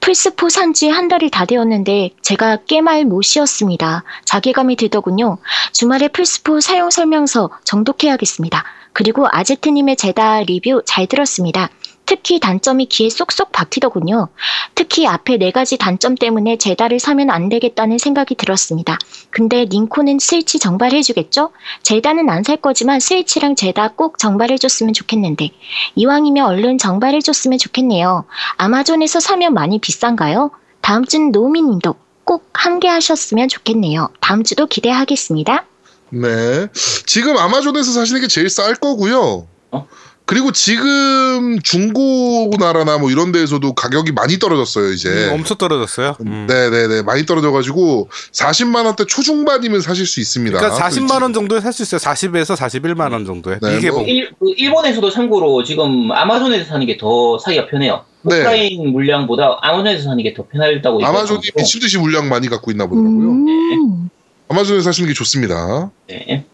플스4 산지 한 달이 다 되었는데 제가 깨말 못 씌었습니다. 자괴감이 들더군요. 주말에 플스4 사용 설명서 정독해야겠습니다. 그리고 아제트님의 제다 리뷰 잘 들었습니다. 특히 단점이 귀에 쏙쏙 박히더군요. 특히 앞에 네 가지 단점 때문에 제다를 사면 안 되겠다는 생각이 들었습니다. 근데 닌코는 스위치 정발해주겠죠? 제다는 안 살 거지만 스위치랑 제다 꼭 정발해줬으면 좋겠는데 이왕이면 얼른 정발해줬으면 좋겠네요. 아마존에서 사면 많이 비싼가요? 다음 주는 노미님도 꼭 함께 하셨으면 좋겠네요. 다음 주도 기대하겠습니다. 네. 지금 아마존에서 사시는 게 제일 쌀 거고요. 어? 그리고 지금 중고나라나 뭐 이런 데에서도 가격이 많이 떨어졌어요, 이제. 음, 엄청 떨어졌어요. 음. 네네네. 많이 떨어져가지고 40만원대 초중반이면 사실 수 있습니다. 그러니까 40만 원 정도에 살 수 있어요. 40에서 41만 원 정도에. 네, 이게 뭐뭐 일, 그 일본에서도 참고로 지금 아마존에서 사는 게 더 사기가 편해요. 네. 오프라인 물량보다 아마존에서 사는 게 더 편하다고 아마존이. 미친 듯이 물량 많이 갖고 있나 보더라고요. 음. 아마존에서 사시는 게 좋습니다. 네.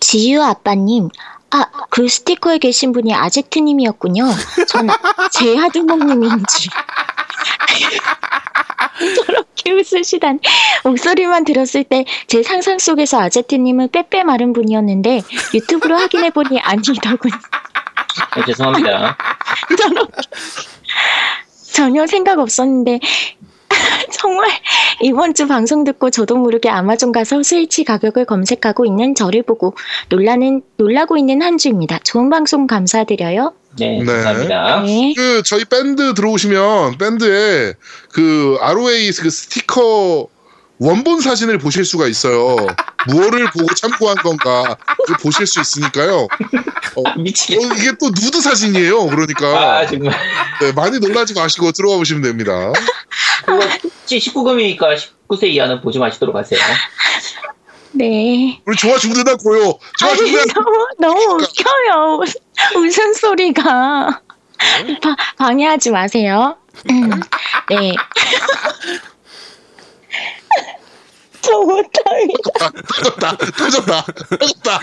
지유 아빠님, 아, 그 스티커에 계신 분이 아제트님이었군요. 전 제하두목님인 줄. 저렇게 웃으시다니. 목소리만 들었을 때 제 상상 속에서 아제트님은 빼빼 마른 분이었는데 유튜브로 확인해보니 아니더군요. 네, 죄송합니다. 저렇게. 전혀 생각 없었는데 정말 이번 주 방송 듣고 저도 모르게 아마존 가서 스위치 가격을 검색하고 있는 저를 보고 놀라는 놀라고 있는 한 주입니다. 좋은 방송 감사드려요. 네, 네. 감사합니다. 네. 그 저희 밴드 들어오시면 밴드에 그 ROA 그 스티커 원본 사진을 보실 수가 있어요. 무엇을 보고 참고한 건가 보실 수 있으니까요. 어, 어, 미치겠다. 이게 또 누드 사진이에요. 그러니까 아, 정말. 네, 많이 놀라지 마시고 들어와 보시면 됩니다. 그거 19금이니까 19세 이하는 보지 마시도록 하세요. 네. 우리 좋아 죽는다 고요. 좋아 아니, 죽는다. 너무, 너무 웃겨요. 웃- 웃음소리가. 바, 방해하지 마세요. 음, 네. 저 못합니다. 터졌다. 터졌다. 터졌다. 터졌다.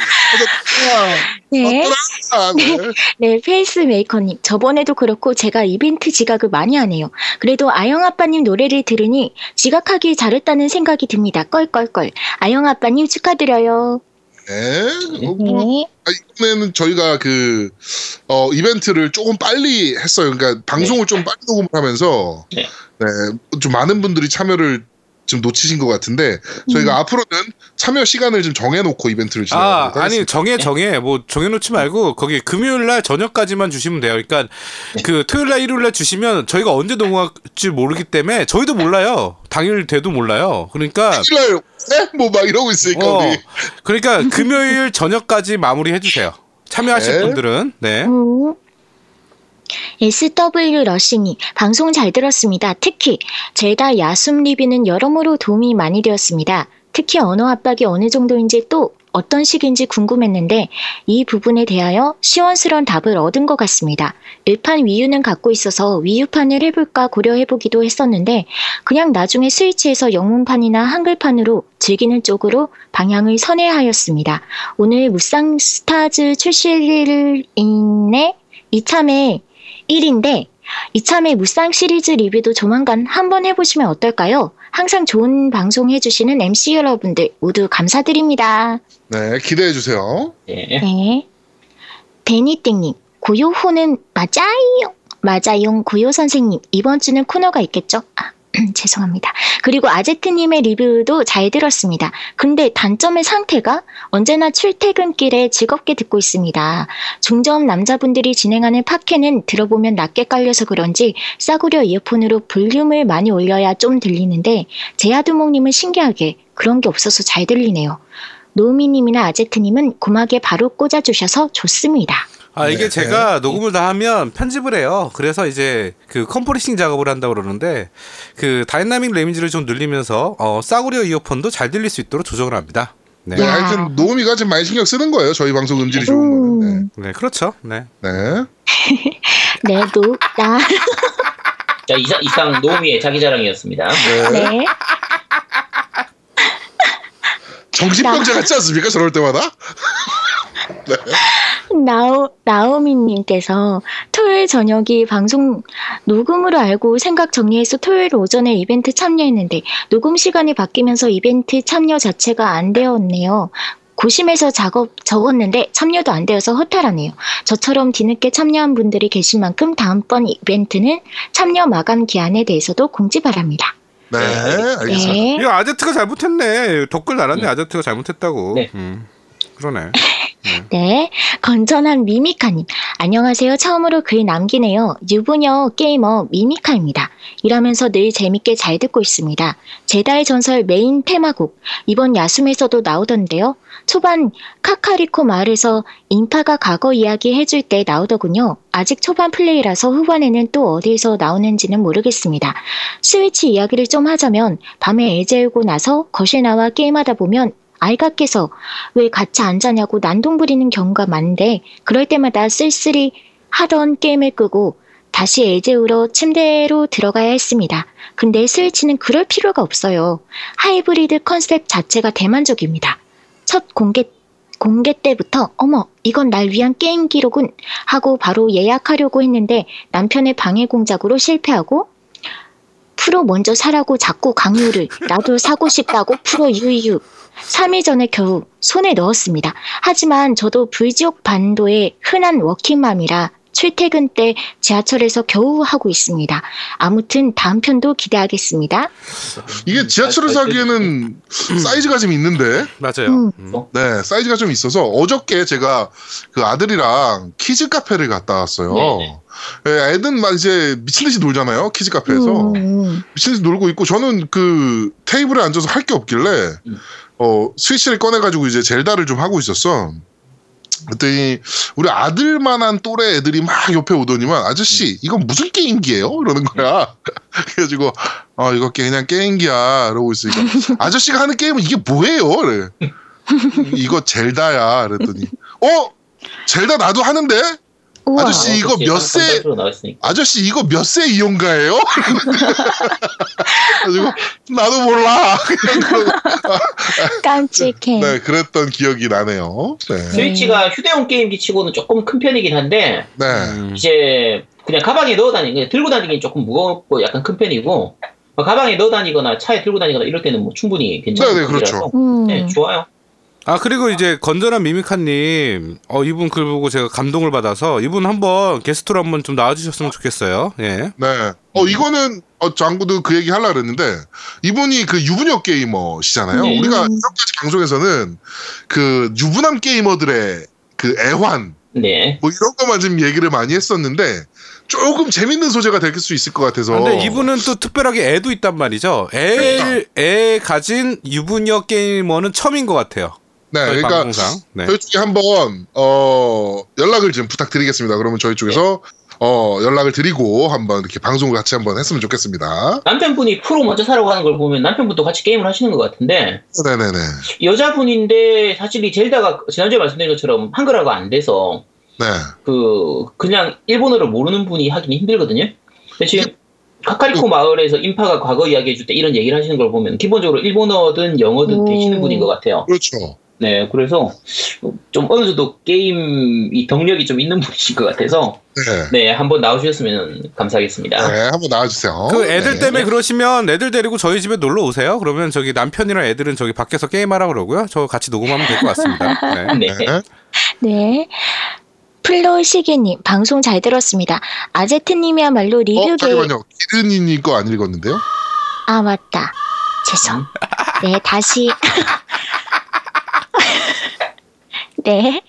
네. 아, 네. 네, 페이스메이커님. 저번에도 그렇고 제가 이벤트 지각을 많이 하네요. 그래도 아영 아빠님 노래를 들으니 지각하기 잘했다는 생각이 듭니다. 껄껄껄. 아영 아빠님 축하드려요. 네. 어, 뭐, 네. 아, 이번에는 저희가 그, 어, 이벤트를 조금 빨리 했어요. 그러니까 방송을 좀 빨리 녹음을 하면서, 네. 네, 좀 많은 분들이 참여를 좀 놓치신 것 같은데, 저희가 앞으로는 참여 시간을 좀 정해놓고 이벤트를 아, 진행하도록 아니 하겠습니다. 정해 정해 뭐 정해놓지 말고 거기 금요일 날 저녁까지만 주시면 돼요. 그러니까 그 토요일 날 일요일 날 주시면 저희가 언제 녹음할지 모르기 때문에 저희도 몰라요. 당일 돼도 몰라요. 그러니까 일요일 네? 뭐막 이러고 있으니까, 어, 우리. 그러니까 금요일 저녁까지 마무리해 주세요. 참여하실 네. 분들은 네. 음. SW 러시니 방송 잘 들었습니다. 특히 제다 야숨 리뷰는 여러모로 도움이 많이 되었습니다. 특히 언어 압박이 어느 정도인지 또 어떤 식인지 궁금했는데 이 부분에 대하여 시원스러운 답을 얻은 것 같습니다. 일판 위유는 갖고 있어서 위유판을 해볼까 고려해보기도 했었는데 그냥 나중에 스위치에서 영문판이나 한글판으로 즐기는 쪽으로 방향을 선회하였습니다. 오늘 무쌍 스타즈 출시를 인해 이참에 1인데 이참에 무쌍 시리즈 리뷰도 조만간 한번 해보시면 어떨까요? 항상 좋은 방송 해주시는 MC 여러분들 모두 감사드립니다. 네, 기대해주세요. 네. 네. 베니땡님, 고요호는 맞아요. 맞아요, 고요 선생님. 이번 주는 코너가 있겠죠? 아, 죄송합니다. 그리고 아제트님의 리뷰도 잘 들었습니다. 근데 단점의 상태가 언제나 출퇴근길에 즐겁게 듣고 있습니다. 중저음 남자분들이 진행하는 팟캐는 들어보면 낮게 깔려서 그런지 싸구려 이어폰으로 볼륨을 많이 올려야 좀 들리는데 제아두목님은 신기하게 그런 게 없어서 잘 들리네요. 노미님이나 아제트님은 고막에 바로 꽂아주셔서 좋습니다. 아 이게 네. 제가 녹음을 다 하면 편집을 해요. 그래서 이제 그 compressing 작업을 한다고 그러는데 그 dynamic range를 좀 늘리면서 어, 싸구려 이어폰도 잘 들릴 수 있도록 조정을 합니다. 네, 네, 야. 하여튼 노미가 지금 많이 신경 쓰는 거예요. 저희 방송 음질이 좋은 거는. 음, 네 그렇죠. 네. 네. 네. 네, 노, 나, 자, 이상, 이상 노미의 자기 자랑이었습니다. 네. 네. 정신병자 같지 않습니까? 저럴 때마다? 나오, 나오미님께서 토요일 저녁이 방송 녹음으로 알고 생각 정리해서 토요일 오전에 이벤트 참여했는데 녹음 시간이 바뀌면서 이벤트 참여 자체가 안 되었네요. 고심해서 작업 적었는데 참여도 안 되어서 허탈하네요. 저처럼 뒤늦게 참여한 분들이 계신 만큼 다음번 이벤트는 참여 마감 기한에 대해서도 공지 바랍니다. 네, 네, 알겠습니다. 네. 이거 아제트가 잘못했네. 덧글 달았네. 네. 아제트가 잘못했다고. 네. 음, 그러네. 네, 건전한 미미카님. 안녕하세요. 처음으로 글 남기네요. 유부녀 게이머 미미카입니다. 일하면서 늘 재밌게 잘 듣고 있습니다. 제다의 전설 메인 테마곡. 이번 야숨에서도 나오던데요. 초반 카카리코 마을에서 인파가 과거 이야기 해줄 때 나오더군요. 아직 초반 플레이라서 후반에는 또 어디에서 나오는지는 모르겠습니다. 스위치 이야기를 좀 하자면 밤에 애 재우고 나서 거실 나와 게임하다 보면 아이가 깨서 왜 같이 안 자냐고 난동 부리는 경우가 많은데 그럴 때마다 쓸쓸히 하던 게임을 끄고 다시 애 재우러 침대로 들어가야 했습니다. 근데 스위치는 그럴 필요가 없어요. 하이브리드 컨셉 자체가 대만족입니다. 첫 공개 공개 때부터 어머 이건 날 위한 게임기로군 하고 바로 예약하려고 했는데 남편의 방해 공작으로 실패하고 프로 먼저 사라고 자꾸 강요를 나도 사고 싶다고 프로 유유 3일 전에 겨우 손에 넣었습니다. 하지만 저도 불지옥 반도의 흔한 워킹맘이라 출퇴근 때 지하철에서 겨우 하고 있습니다. 아무튼 다음 편도 기대하겠습니다. 이게 지하철에서 하기에는 사이즈가 좀 있는데, 맞아요. 음. 음. 네, 사이즈가 좀 있어서 어저께 제가 그 아들이랑 키즈 카페를 갔다 왔어요. 네네. 예, 애든 막 이제 미친 듯이 놀잖아요. 키즈 카페에서. 음, 미친 듯이 놀고 있고 저는 그 테이블에 앉아서 할 게 없길래 음. 어 스위치를 꺼내 가지고 이제 젤다를 좀 하고 있었어. 그랬더니 우리 아들만한 또래 애들이 막 옆에 오더니만 아저씨 이건 무슨 게임기예요? 이러는 거야. 그래가지고 어 이거 게- 그냥 게임기야 이러고 있으니까 아저씨가 하는 게임은 이게 뭐예요? 그래. 이거 젤다야. 그랬더니 어 젤다 나도 하는데 우와. 아저씨, 이거 몇 세-. 아저씨 이거 몇 세 이용가예요? 그래가지고 나도 몰라. 깜찍해. 네, 그랬던 기억이 나네요. 네. 스위치가 휴대용 게임기 치고는 조금 큰 편이긴 한데 네. 음. 이제 그냥 가방에 넣어 다니는 들고 다니기는 조금 무겁고 약간 큰 편이고 뭐 가방에 넣어 다니거나 차에 들고 다니거나 이럴 때는 뭐 충분히 괜찮은 네, 네, 그렇죠. 편이라서 음. 네, 좋아요. 아 그리고 이제 건전한 미미카님, 어 이분 글 보고 제가 감동을 받아서 이분 한번 게스트로 한번 좀 나와주셨으면 좋겠어요. 예. 네. 어, 이거는, 어, 장구도 그 얘기 하려고 그랬는데, 이분이 그 유부녀 게이머시잖아요. 네. 우리가 이전까지 방송에서는 그 유부남 게이머들의 그 애환, 네. 뭐 이런 것만 좀 얘기를 많이 했었는데, 조금 재밌는 소재가 될 수 있을 것 같아서. 근데 이분은 또 특별하게 애도 있단 말이죠. 애, 애 가진 유부녀 게이머는 처음인 것 같아요. 네, 저희 그러니까 방송상. 네. 저희 쪽에 한번 어 연락을 좀 부탁드리겠습니다. 그러면 저희 쪽에서 어 연락을 드리고 한번 이렇게 방송을 같이 한번 했으면 좋겠습니다. 남편분이 프로 먼저 사라고 하는 걸 보면 남편분도 같이 게임을 하시는 것 같은데 네네네. 여자분인데 사실 이 젤다가 지난주에 말씀드린 것처럼 한글화가 안 돼서 네. 그 그냥 일본어를 모르는 분이 하긴 힘들거든요. 근데 지금 카카리코 마을에서 인파가 과거 이야기해 줄 때 이런 얘기를 하시는 걸 보면 기본적으로 일본어든 영어든 오. 되시는 분인 것 같아요. 그렇죠. 네, 그래서 좀 어느 정도 게임 이 덕력이 좀 있는 분이신 것 같아서 네. 네 한번 나오셨으면 감사하겠습니다. 네, 한번 나와주세요. 그 애들 네. 때문에 그러시면 애들 데리고 저희 집에 놀러 오세요. 그러면 저기 남편이랑 애들은 저기 밖에서 게임하라 그러고요. 저 같이 녹음하면 될 것 같습니다. 네. 네. 네. 네. 플로시계님, 방송 잘 들었습니다. 아제트님이야말로 어, 리뷰계. 잠깐만요. 기른이니 거안 읽었는데요? 아, 맞다. 죄송. 네, 다시. 네.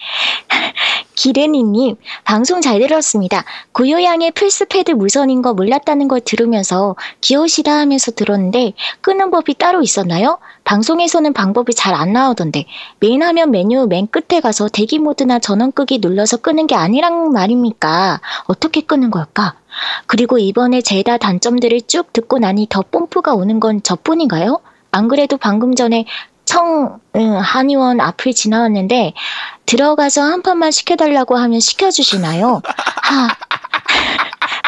기르니님, 방송 잘 들었습니다. 고요양의 플스패드 무선인 거 몰랐다는 걸 들으면서 귀여우시다 하면서 들었는데 끄는 법이 따로 있었나요? 방송에서는 방법이 잘 안 나오던데 메인 화면 메뉴 맨 끝에 가서 대기 모드나 전원 끄기 눌러서 끄는 게 아니란 말입니까? 어떻게 끄는 걸까? 그리고 이번에 제다 단점들을 쭉 듣고 나니 더 뽐뿌가 오는 건 저뿐인가요? 안 그래도 방금 전에 청 응, 한의원 앞을 지나왔는데 들어가서 한 판만 시켜달라고 하면 시켜주시나요? 하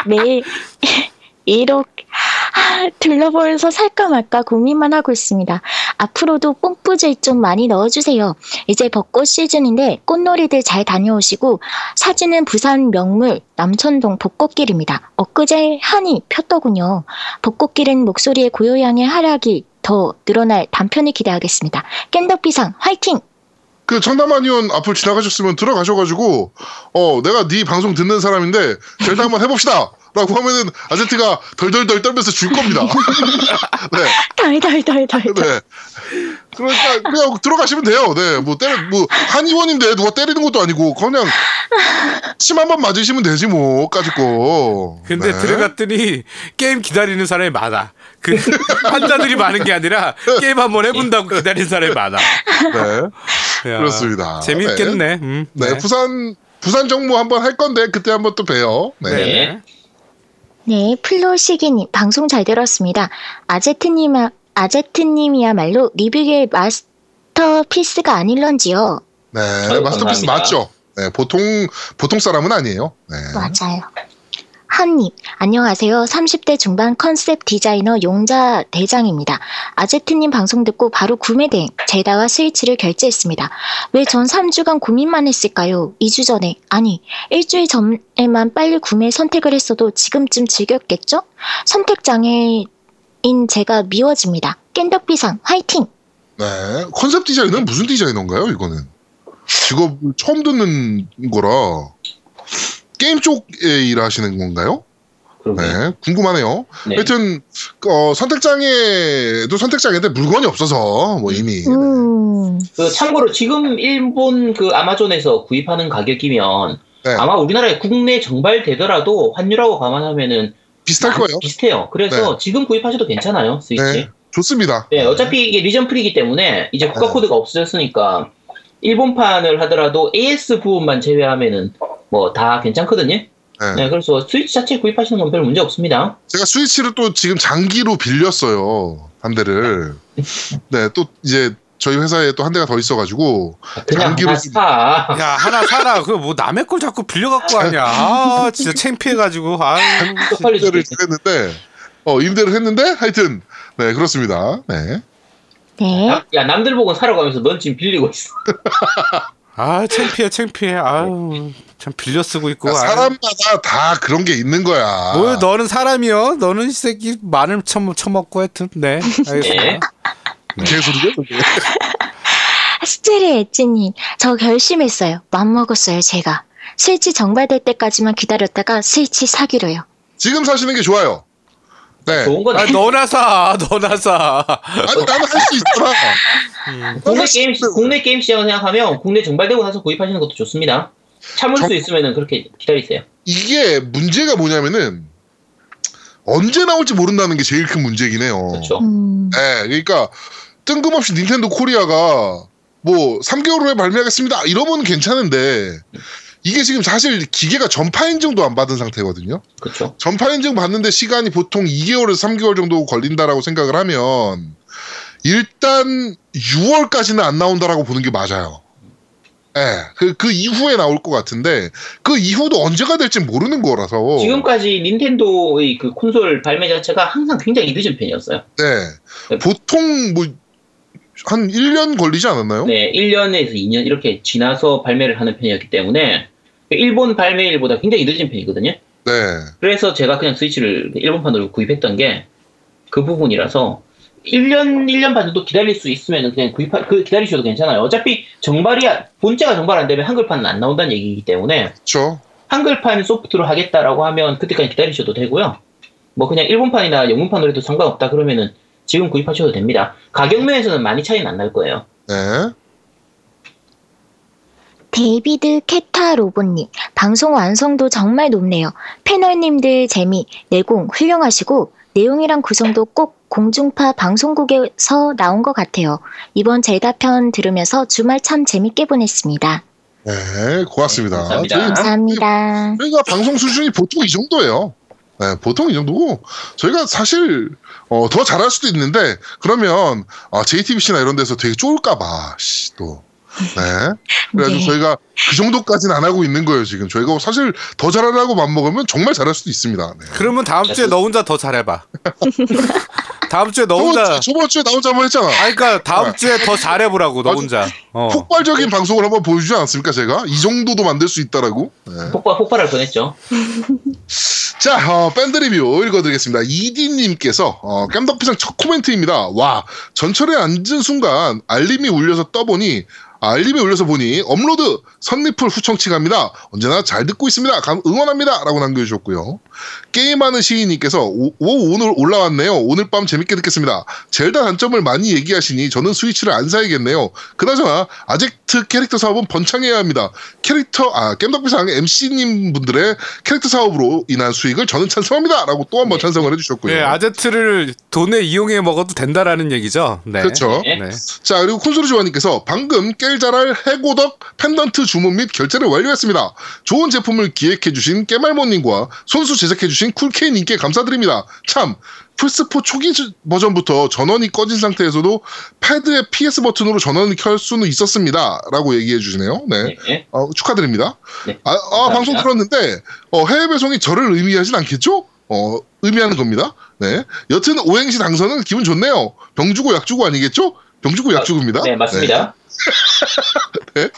매일 이렇게 아, 둘러보면서 살까 말까 고민만 하고 있습니다. 앞으로도 뽕뿌질 좀 많이 넣어주세요. 이제 벚꽃 시즌인데 꽃놀이들 잘 다녀오시고 사진은 부산 명물 남천동 벚꽃길입니다. 엊그제 한이 폈더군요. 벚꽃길은 목소리의 고요양의 하락이 더 늘어날 단편을 기대하겠습니다. 깬덕비상 화이팅! 그 청담한 의원 앞을 지나가셨으면 들어가셔가지고 어 내가 네 방송 듣는 사람인데 절대 한번 해봅시다. 라고 하면은 아제트가 덜덜덜 떨면서 줄 겁니다. 네, 덜덜덜덜. 네. 그러니까 그냥 들어가시면 돼요. 네, 뭐 때려 뭐 한의원인데 누가 때리는 것도 아니고 그냥 침 한 번 맞으시면 되지 뭐까지 거. 근데 네. 들어갔더니 게임 기다리는 사람이 많아. 그 환자들이 많은 게 아니라 게임 한 번 해본다고 기다리는 사람이 많아. 네, 야, 그렇습니다. 재밌겠네. 음, 네, 부산 부산 정모 한번 할 건데 그때 한번 또 봬요. 네. 네. 네, 플로시기님 방송 잘 들었습니다. 아제트님 아제트님이야말로 리뷰의 마스터피스가 아닐런지요. 네, 마스터피스 감사합니다. 맞죠? 네, 보통 보통 사람은 아니에요. 네. 맞아요. 한님, 안녕하세요. 30대 중반 컨셉 디자이너 용자 대장입니다. 아제트님 방송 듣고 바로 구매 대행, 제다와 스위치를 결제했습니다. 왜 전 3주간 고민만 했을까요? 2주 전에, 아니, 일주일 전에만 빨리 구매 선택을 했어도 지금쯤 즐겼겠죠? 선택 장애 인 제가 미워집니다. 깬덕비상, 화이팅! 네, 컨셉 디자이너는 무슨 디자이너인가요? 이거는 직업 처음 듣는 거라 게임 쪽에 일하시는 건가요? 그러게. 네, 궁금하네요. 네. 하여튼 어, 선택장애도 선택장애인데 물건이 없어서 뭐 이미 음, 그 참고로 지금 일본 그 아마존에서 구입하는 가격이면 네. 아마 우리나라에 국내 정발되더라도 환율하고 감안하면은 비슷할 아, 거예요. 비슷해요. 그래서 지금 구입하셔도 괜찮아요. 스위치. 네, 네. 좋습니다. 어차피 이게 리전 프리기 때문에 이제 국가 네. 코드가 없어졌으니까 일본판을 하더라도 AS 부분만 제외하면은 뭐 다 괜찮거든요. 네. 네, 그래서 스위치 자체 구입하시는 건 별 문제 없습니다. 제가 스위치를 또 지금 장기로 빌렸어요. 한 대를. 네, 또 이제 저희 회사에 또 한 대가 더 있어가지고 장기로 하나 사. 야 하나 사라. 그거 뭐 남의 걸 자꾸 빌려갖고 하냐. 아 진짜 창피해가지고. 수도 임대를. 했는데 어 임대를 했는데 하여튼 네 그렇습니다. 네. 네. 야, 야, 남들 보고 사러 가면서 넌 지금 빌리고 있어. 아 창피해 창피해. 아유 참 빌려 쓰고 있고. 그러니까 아유. 사람마다 다 그런 게 있는 거야. 뭐야 너는 사람이요? 너는 이 새끼 마늘 처먹, 처먹고 하여튼 네 알겠습니다. 네. 개소리죠? 그게? 스테레 엣지님, 저 결심했어요. 맘먹었어요, 제가. 스위치 정발될 때까지만 기다렸다가 스위치 사기로요. 지금 사시는 게 좋아요. 네. 좋은 건아 너나 사 너나 사. 아니 나는 할 수 있잖아. 국내 게임 국내 게임 시장을 생각하면 국내 정발되고 나서 구입하시는 것도 좋습니다. 참을 정- 수 있으면은 그렇게 기다리세요. 이게 문제가 뭐냐면은 언제 나올지 모른다는 게 제일 큰 문제긴 해요. 그렇죠. 음, 네, 그러니까 뜬금없이 닌텐도 코리아가 뭐 3개월 후에 발매하겠습니다. 이러면 괜찮은데 이게 지금 사실 기계가 전파 인증도 안 받은 상태거든요. 그렇죠. 전파 인증 받는데 시간이 보통 2개월에서 3개월 정도 걸린다라고 생각을 하면 일단 6월까지는 안 나온다라고 보는 게 맞아요. 예, 그, 그 이후에 나올 것 같은데, 그 이후도 언제가 될지 모르는 거라서. 지금까지 닌텐도의 그 콘솔 발매 자체가 항상 굉장히 늦은 편이었어요. 네. 보통 뭐, 한 1년 걸리지 않았나요? 네, 1년에서 2년 이렇게 지나서 발매를 하는 편이었기 때문에 일본 발매일보다 굉장히 늦은 편이거든요. 네. 그래서 제가 그냥 스위치를 일본판으로 구입했던 게 그 부분이라서 1년, 1년 반 정도 기다릴 수 있으면 그냥 구입하, 그 기다리셔도 괜찮아요. 어차피 정발이, 본체가 정발 안 되면 한글판은 안 나온다는 얘기이기 때문에 그렇죠. 한글판 소프트로 하겠다라고 하면 그때까지 기다리셔도 되고요. 뭐 그냥 일본판이나 영문판으로 해도 상관없다 그러면은 지금 구입하셔도 됩니다. 가격 면에서는 많이 차이는 안 날 거예요. 네. 데이비드 게타 로봇님, 방송 완성도 정말 높네요. 패널님들 재미, 내공 훌륭하시고, 내용이랑 구성도 꼭 공중파 방송국에서 나온 것 같아요. 이번 제다편 들으면서 주말 참 재밌게 보냈습니다. 네, 고맙습니다. 네, 감사합니다. 저희, 감사합니다. 저희가 방송 수준이 보통 이 정도예요. 네, 보통 이 정도고, 저희가 사실, 어, 더 잘할 수도 있는데, 그러면, 아, JTBC나 이런 데서 되게 쫄까봐, 씨, 또. 네. 그래가지고 네. 저희가 그 정도까지는 안 하고 있는 거예요, 지금. 저희가 사실 더 잘하려고 맘먹으면 정말 잘할 수도 있습니다. 네. 그러면 다음 주에 너 혼자 더 잘해봐. 다음 주에 너 혼자. 저번, 주- 주에 나 혼자 한번 했잖아. 아, 그러니까 다음 주에 더 잘해보라고 너. 혼자. 어. 폭발적인 방송을 한번 보여주지 않았습니까, 제가? 이 정도도 만들 수 있다라고. 네. 폭발 폭발할 뻔했죠. 자, 어, 밴드 리뷰 읽어드리겠습니다. 이디님께서 어, 겜덕비상 첫 코멘트입니다. 와, 전철에 앉은 순간 알림이 울려서 떠보니 아, 알림이 울려서 보니 업로드 선리플 후청취 갑니다. 언제나 잘 듣고 있습니다. 감- 응원합니다. 라고 남겨주셨고요. 게임하는 시인님께서 오, 오, 오늘 올라왔네요. 오늘 밤 재밌게 듣겠습니다. 젤다 단점을 많이 얘기하시니 저는 스위치를 안 사야겠네요. 그나저나 아젝트 캐릭터 사업은 번창해야 합니다. 캐릭터 아 겜덕비상 MC님 분들의 캐릭터 사업으로 인한 수익을 저는 찬성합니다. 라고 또 한번 찬성을 해주셨고요. 네, 아제트를 돈에 이용해 먹어도 된다라는 얘기죠. 네. 그렇죠. 네. 네. 자 그리고 콘솔이 조아님께서 방금 깰자랄 해고덕 펜던트 주문 및 결제를 완료했습니다. 좋은 제품을 기획해주신 깨말모님과 손수 제작해주신 쿨케이님께 감사드립니다. 참 플스4 초기 주- 버전부터 전원이 꺼진 상태에서도 패드의 PS 버튼으로 전원을 켤 수는 있었습니다. 라고 얘기해 주시네요. 네. 네. 어, 축하드립니다. 네. 아, 아. 방송 들었는데 어, 해외 배송이 저를 의미하진 않겠죠? 어, 의미하는 겁니다. 네. 여튼 오행시 당선은 기분 좋네요. 병 주고 약 주고 아니겠죠? 병주고 약주고입니다. 네, 맞습니다. 네.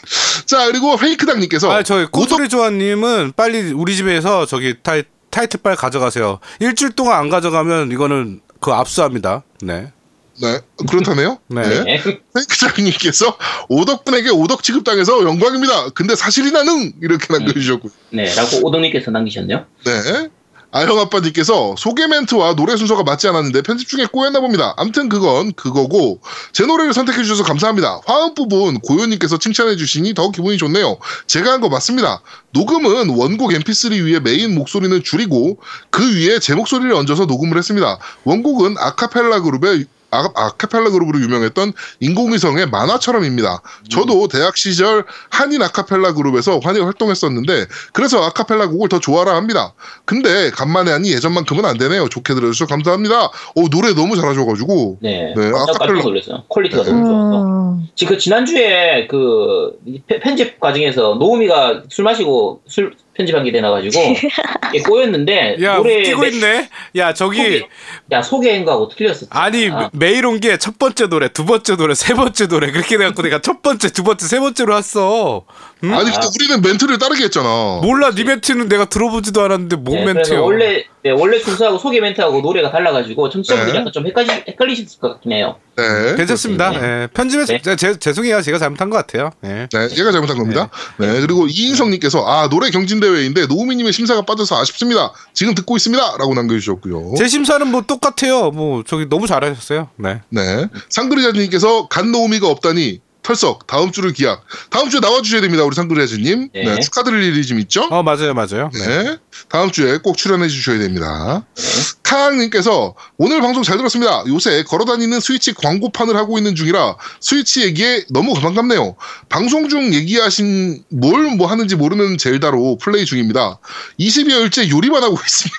자, 그리고 페이크당님께서 아, 저희 고소리 조아님은 빨리 우리 집에서 저기 타이, 타이틀 빨 가져가세요. 일주일 동안 안 가져가면 이거는 그 압수합니다. 네. 네, 그렇다네요. 네. 네. 네. 페이크장님께서 오덕분에게 오덕 취급당해서 영광입니다. 근데 사실이 나는 이렇게 남겨주셨고, 네, 라고 오동님께서 남기셨네요. 네. 아형 아빠님께서 소개 멘트와 노래 순서가 맞지 않았는데 편집 중에 꼬였나 봅니다. 암튼 그건 그거고 제 노래를 선택해 주셔서 감사합니다. 화음 부분 고요님께서 칭찬해 주시니 더 기분이 좋네요. 제가 한 거 맞습니다. 녹음은 원곡 MP3 위에 메인 목소리는 줄이고 그 위에 제 목소리를 얹어서 녹음을 했습니다. 원곡은 아카펠라 그룹의 아, 아카펠라 그룹으로 유명했던 인공위성의 만화처럼입니다. 저도 대학 시절 한인 아카펠라 그룹에서 환희 활동했었는데 그래서 아카펠라 곡을 더 좋아라 합니다. 근데 간만에 하니 예전만큼은 안 되네요. 좋게 들어주셔서 감사합니다. 어, 노래 너무 잘하셔가지고 네. 네, 아카펠라. 놀랐어요. 퀄리티가 너무 좋아서. 음, 지금 그 지난주에 그 편집 과정에서 노우미가 술 마시고 술 편집한 게 되나가지고 이게 꼬였는데 야, 노래 웃기고 매- 있네. 야, 저기 소개- 야 소개한 거하고 틀렸어. 아니 아, 메일 온 게 첫 번째 노래, 두 번째 노래, 세 번째 노래 그렇게 돼갖고 내가 첫 번째, 두 번째, 세 번째로 했어. 응? 아니 근데 우리는 멘트를 따르게 했잖아. 몰라, 네 멘트는 내가 들어보지도 않았는데 뭔 네? 그래서 원래 네, 원래 순서하고 소개 멘트하고 노래가 달라가지고 청취자분들이 네. 약간 좀 헷갈리, 헷갈리실 것 같긴 해요. 네. 괜찮습니다. 네. 예, 편집에서 네. 제, 제, 죄송해요, 제가 잘못한 것 같아요. 예. 네, 얘가 잘못한 겁니다. 네, 그리고 이인성님께서 아 노래 경진대 회인데 노우미님의 심사가 빠져서 아쉽습니다. 지금 듣고 있습니다.라고 남겨주셨고요. 제 심사는 뭐 똑같아요. 뭐 저기 너무 잘하셨어요. 네. 네, 상그리자님께서 간 노우미가 없다니 털썩 다음 주를 기약. 다음 주에 나와주셔야 됩니다, 우리 상그리자님. 네. 네. 축하드릴 일이 좀 있죠. 어 맞아요, 맞아요. 네. 네. 다음 주에 꼭 출연해 주셔야 됩니다. 네. 카앙님께서 오늘 방송 잘 들었습니다. 요새 걸어다니는 스위치 광고판을 하고 있는 중이라 스위치 얘기에 너무 반갑네요. 방송 중 얘기하신 뭘 뭐 하는지 모르는 젤다로 플레이 중입니다. 20여일째 요리만 하고 있습니다.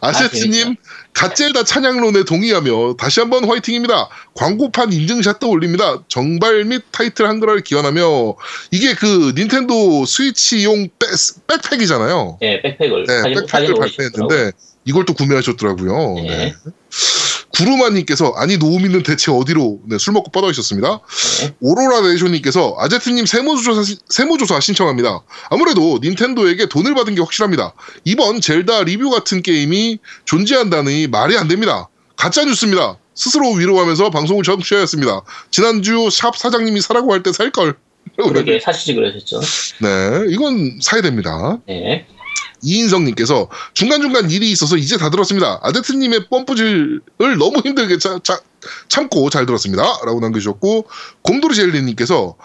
아세트님, 갓젤다 찬양론에 동의하며 다시 한번 화이팅입니다. 광고판 인증샷도 올립니다. 정발 및 타이틀 한글화를 기원하며 이게 그 닌텐도 스위치용 백, 백팩이잖아요. 네, 백팩을 네, 백팩을 올리시더라고요. 이걸 또 구매하셨더라고요. 네. 네. 구루마님께서 아니 노우미는 대체 어디로 네, 술 먹고 뻗어 있었습니다. 네. 오로라 네이션님께서 아제트님 세무조사, 시- 세무조사 신청합니다. 아무래도 닌텐도에게 돈을 받은 게 확실합니다. 이번 젤다 리뷰 같은 게임이 존재한다니 말이 안 됩니다. 가짜 뉴스입니다. 스스로 위로하면서 방송을 청취하였습니다. 지난주 샵 사장님이 사라고 할 때 살 걸. 그렇게 사시지 그러셨죠. 네, 이건 사야 됩니다. 네. 이인성님께서 중간중간 일이 있어서 이제 다 들었습니다. 아데트님의 펌프질을 너무 힘들게 차- 차- 참고 잘 들었습니다. 라고 남겨주셨고, 곰돌이 젤리님께서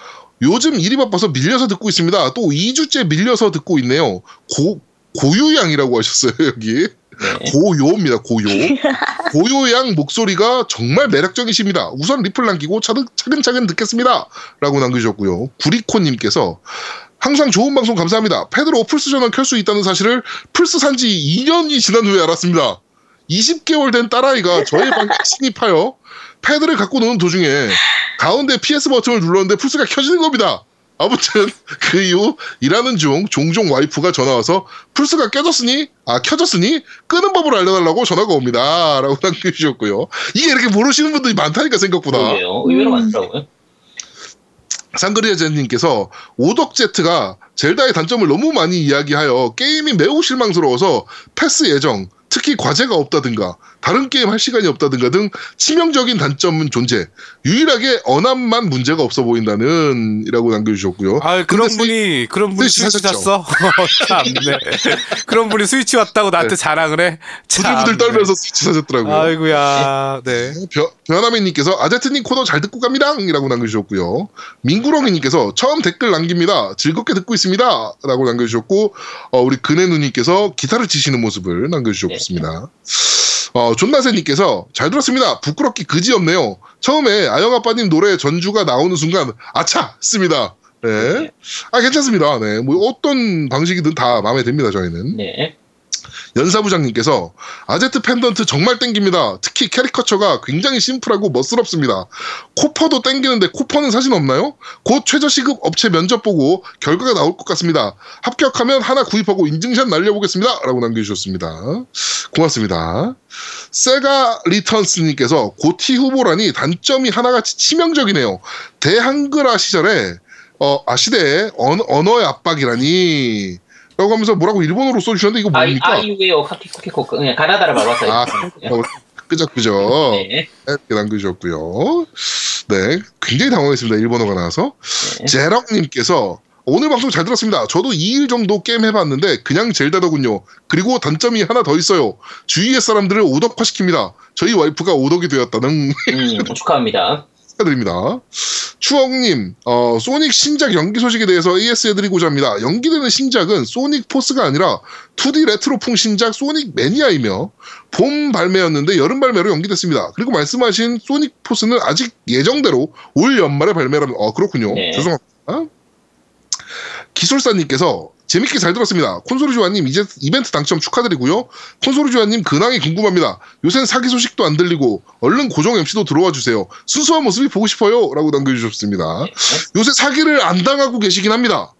요즘 일이 바빠서 밀려서 듣고 있습니다. 또 2주째 밀려서 듣고 있네요. 고, 고유양이라고 하셨어요, 여기. 네. 고요입니다, 고요. 고요양 목소리가 정말 매력적이십니다. 우선 리플 남기고 차근, 차근차근 듣겠습니다. 라고 남겨주셨고요. 구리코님께서 항상 좋은 방송 감사합니다. 패드로 플스 전원 켤 수 있다는 사실을 플스 산지 2년이 지난 후에 알았습니다. 20개월 된 딸아이가 저의 방에 침입하여 패드를 갖고 노는 도중에 가운데 PS 버튼을 눌렀는데 플스가 켜지는 겁니다. 아무튼 그 이후 일하는 중 종종 와이프가 전화 와서 플스가 깨졌으니 아 켜졌으니 끄는 법을 알려달라고 전화가 옵니다라고 남겨주셨고요. 이게 이렇게 모르시는 분들이 많다니까 생각보다. 그러게요. 의외로 음. 많더라고요. 상그리아제님께서 오덕제트가 젤다의 단점을 너무 많이 이야기하여 게임이 매우 실망스러워서 패스 예정, 특히 과제가 없다든가 다른 게임 할 시간이 없다든가 등 치명적인 단점은 존재. 유일하게 언압만 문제가 없어 보인다는 이라고 남겨주셨고요. 아 그런 분이 그런 분이 스위치 스위치? 샀어. 참 네. 그런 분이 스위치 왔다고 나한테 자랑을 해. 부들부들 참네. 떨면서 스위치 사셨더라고요. 아이고야. 네. 변- 변하미님께서 아제트님 코너 잘 듣고 갑니다. 이라고 남겨주셨고요. 민구렁이님께서 처음 댓글 남깁니다. 즐겁게 듣고 있습니다. 라고 남겨주셨고, 어, 우리 근혜 누님께서 기타를 치시는 모습을 남겨주셨습니다. 어, 존나세님께서 잘 들었습니다. 부끄럽기 그지 없네요. 처음에 아영아빠님 노래 전주가 나오는 순간, 아차! 씁니다. 네. 아, 괜찮습니다. 네. 뭐 어떤 방식이든 다 마음에 듭니다, 저희는. 네. 연사부장님께서 아제트 펜던트 정말 땡깁니다. 특히 캐리커처가 굉장히 심플하고 멋스럽습니다. copper도 땡기는데 copper는 사진 없나요? 곧 최저시급 업체 면접 보고 결과가 나올 것 같습니다. 합격하면 하나 구입하고 인증샷 날려보겠습니다. 라고 남겨주셨습니다. 고맙습니다. 세가 리턴스님께서 GOTY 후보라니 단점이 하나같이 치명적이네요. 대한글화 시절에 어, 아 시대에 언, 언어의 압박이라니 라고 하면서 뭐라고 일본어로 써주셨는데 이거 뭡니까? 아이웨어 카키코키코 그냥 가나다라 봐봤어요. 아, 어, 끄적끄적 네. 이렇게 남겨주셨고요. 네, 굉장히 당황했습니다. 일본어가 나와서. 네. 제럭님께서 오늘 방송 잘 들었습니다. 저도 2일 정도 게임 해봤는데 그냥 젤다더군요. 그리고 단점이 하나 더 있어요. 주위의 사람들을 오덕화시킵니다. 저희 와이프가 오덕이 되었다는 음, 축하합니다. 축하드립니다. 추억님, 어, 소닉 신작 연기 소식에 대해서 AS 해드리고자 합니다. 연기되는 신작은 소닉 포스가 아니라 2D 레트로풍 신작 소닉 매니아이며 봄 발매였는데 여름 발매로 연기됐습니다. 그리고 말씀하신 소닉 포스는 아직 예정대로 올 연말에 발매라면, 어, 그렇군요. 네. 죄송합니다. 기술사님께서 재밌게 잘 들었습니다. 콘솔이 조아님 이제 이벤트 당첨 축하드리고요. 콘솔이 조아님 근황이 궁금합니다. 요샌 사기 소식도 안 들리고 얼른 고정 MC도 들어와 주세요. 순수한 모습이 보고 싶어요. 라고 남겨주셨습니다. 네. 요새 사기를 안 당하고 계시긴 합니다.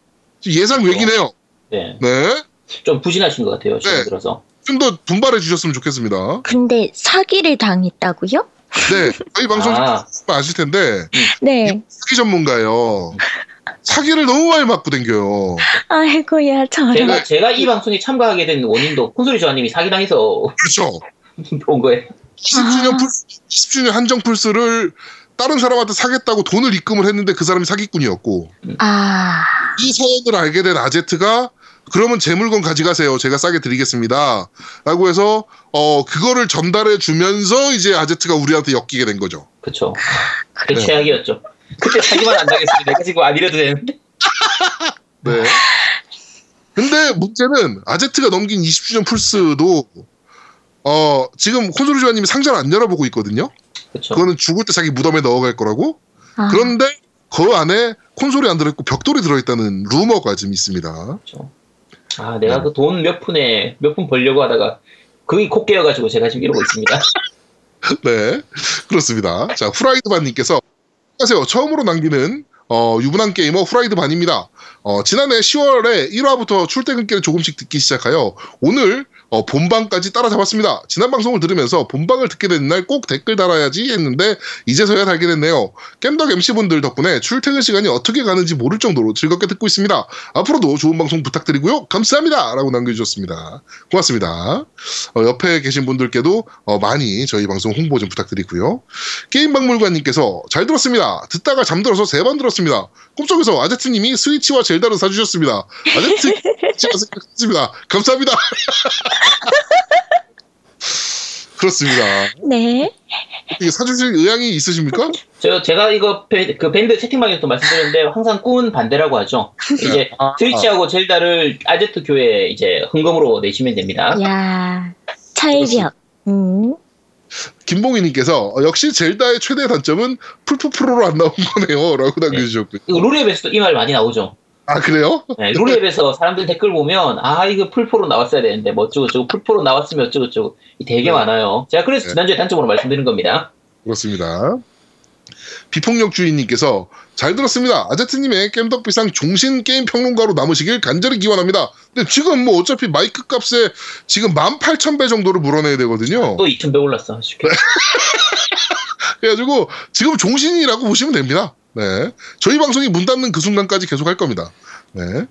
예상 외기네요. 네. 네. 좀 부진하신 것 같아요. 지금 네. 들어서. 좀 더 분발해 주셨으면 좋겠습니다. 근데 사기를 당했다고요? 네. 저희 방송 아. 아실 텐데 네. 사기 전문가예요. 사기를 너무 많이 맞고 댕겨요. 아이고야, 저런. 제가, 제가 이 방송에 참가하게 된 원인도 콘솔이 조아님이 사기당해서 그렇죠. 온 거예요. 20주년 플스, 20주년 한정 플스를 다른 사람한테 사겠다고 돈을 입금을 했는데 그 사람이 사기꾼이었고 아, 이 사연을 알게 된 아제트가 그러면 제 물건 가져가세요. 제가 싸게 드리겠습니다. 라고 해서 어 그거를 전달해 주면서 이제 아제트가 우리한테 엮이게 된 거죠. 그쵸. 그게 네. 최악이었죠. 그때 사기만 안 당했으면 내가 지금 안 이래도 되는데. 네. 근데 문제는 아제트가 넘긴 20주년 플스도 어 지금 콘솔 주아님이 상자를 안 열어보고 있거든요. 그쵸. 그거는 죽을 때 자기 무덤에 넣어갈 거라고. 아. 그런데 그 안에 콘솔이 안 들어있고 벽돌이 들어있다는 루머가 좀 있습니다. 그쵸. 아, 내가 그돈 몇 푼에 몇 푼 벌려고 하다가 그게 콕 깨어가지고 제가 지금 이러고 있습니다. 네, 그렇습니다. 자, 후라이드반님께서 안녕하세요. 처음으로 남기는 어, 유부남 게이머 후라이드 반입니다. 어, 지난해 10월에 1화부터 출퇴근길에 조금씩 듣기 시작하여 오늘 어, 본방까지 따라잡았습니다. 지난 방송을 들으면서 본방을 듣게 된 날 꼭 댓글 달아야지 했는데 이제서야 달게 됐네요. 겜덕 MC분들 덕분에 출퇴근 시간이 어떻게 가는지 모를 정도로 즐겁게 듣고 있습니다. 앞으로도 좋은 방송 부탁드리고요. 감사합니다. 라고 남겨주셨습니다. 고맙습니다. 어, 옆에 계신 분들께도 어, 많이 저희 방송 홍보 좀 부탁드리고요. 게임박물관님께서 잘 들었습니다. 듣다가 잠들어서 세 번 들었습니다. 꿈속에서 아제트님이 스위치와 젤다를 사주셨습니다. 아제트 제가 생각했습니다. 감사합니다. 그렇습니다. 네. 이게 사주실 의향이 있으십니까? 저 제가 이거 배- 그 밴드 채팅방에서 말씀드렸는데 항상 꿈은 반대라고 하죠. 이제 아, 스위치하고 젤다를 아제트 교회 이제 흥금으로 내시면 됩니다. 야, 차이력. 음. 김봉희님께서 어, 역시 젤다의 최대 단점은 풀프 프로로 안 나온 거네요. 라고 남겨주셨고요. 이거 룰앱에서도 이말 많이 나오죠. 아, 그래요? 네, 룰앱에서 사람들 댓글 보면 아 이거 풀포로 나왔어야 되는데 뭐 어쩌고저쩌고 풀포로 나왔으면 어쩌고저쩌고 이 되게 네. 많아요. 제가 그래서 네. 지난주에 단점으로 말씀드린 겁니다. 그렇습니다. 비폭력 주인님께서 잘 들었습니다. 아제트님의 겜덕비상 종신 게임 평론가로 남으시길 간절히 기원합니다. 근데 지금 뭐 어차피 마이크 값에 지금 18,000배 정도를 물어내야 되거든요. 또 2,000배 올랐어. 쉽게. 그래가지고 지금 종신이라고 보시면 됩니다. 네. 저희 방송이 문 닫는 그 순간까지 계속 할 겁니다. 네.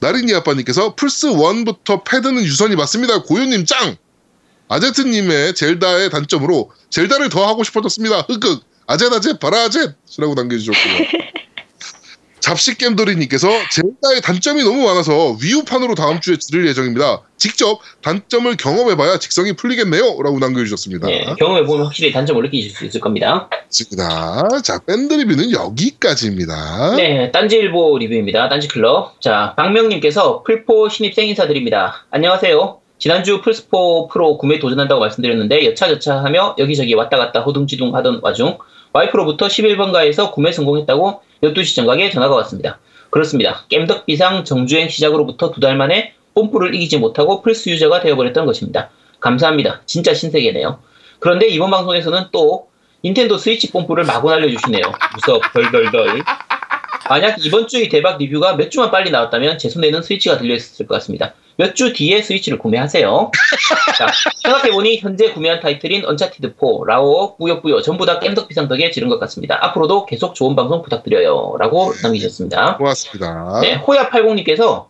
나린이 아빠님께서 플스 1부터 패드는 유선이 맞습니다. 고요님 짱! 아제트님의 젤다의 단점으로 젤다를 더 하고 싶어졌습니다. 흑흑 아제다제 바라아젯 이라고 남겨주셨고요. 잡식겜돌이님께서 젤다의 단점이 너무 많아서 위유판으로 다음 주에 지를 예정입니다. 직접 단점을 경험해봐야 직성이 풀리겠네요. 라고 남겨주셨습니다. 네, 경험해보면 확실히 단점을 느끼실 수 있을 겁니다. 좋습니다. 자, 밴드 리뷰는 여기까지입니다. 네, 딴지일보 리뷰입니다. 딴지클럽. 자, 박명님께서 플포 신입생 인사드립니다. 안녕하세요. 지난주 플스포 프로 구매 도전한다고 말씀드렸는데 여차저차 하며 여기저기 왔다 갔다 허둥지둥 하던 와중 와이프로부터 11번가에서 구매 성공했다고 12시 정각에 전화가 왔습니다. 그렇습니다. 겜덕비상 정주행 시작으로부터 두 달 만에 뽐뿌를 이기지 못하고 플스 유저가 되어버렸던 것입니다. 감사합니다. 진짜 신세계네요. 그런데 이번 방송에서는 또 닌텐도 스위치 뽐뿌를 마구 날려주시네요. 무섭 덜덜덜. 만약 이번 주의 대박 리뷰가 몇 주만 빨리 나왔다면 제 손에는 스위치가 들려있었을 것 같습니다. 몇 주 뒤에 스위치를 구매하세요. 자, 생각해보니 현재 구매한 타이틀인 언차티드 4, 라오, 뿌요뿌요 전부 다 겜덕 비상 덕에 지른 것 같습니다. 앞으로도 계속 좋은 방송 부탁드려요. 라고 남기셨습니다. 고맙습니다. 네, 호야80님께서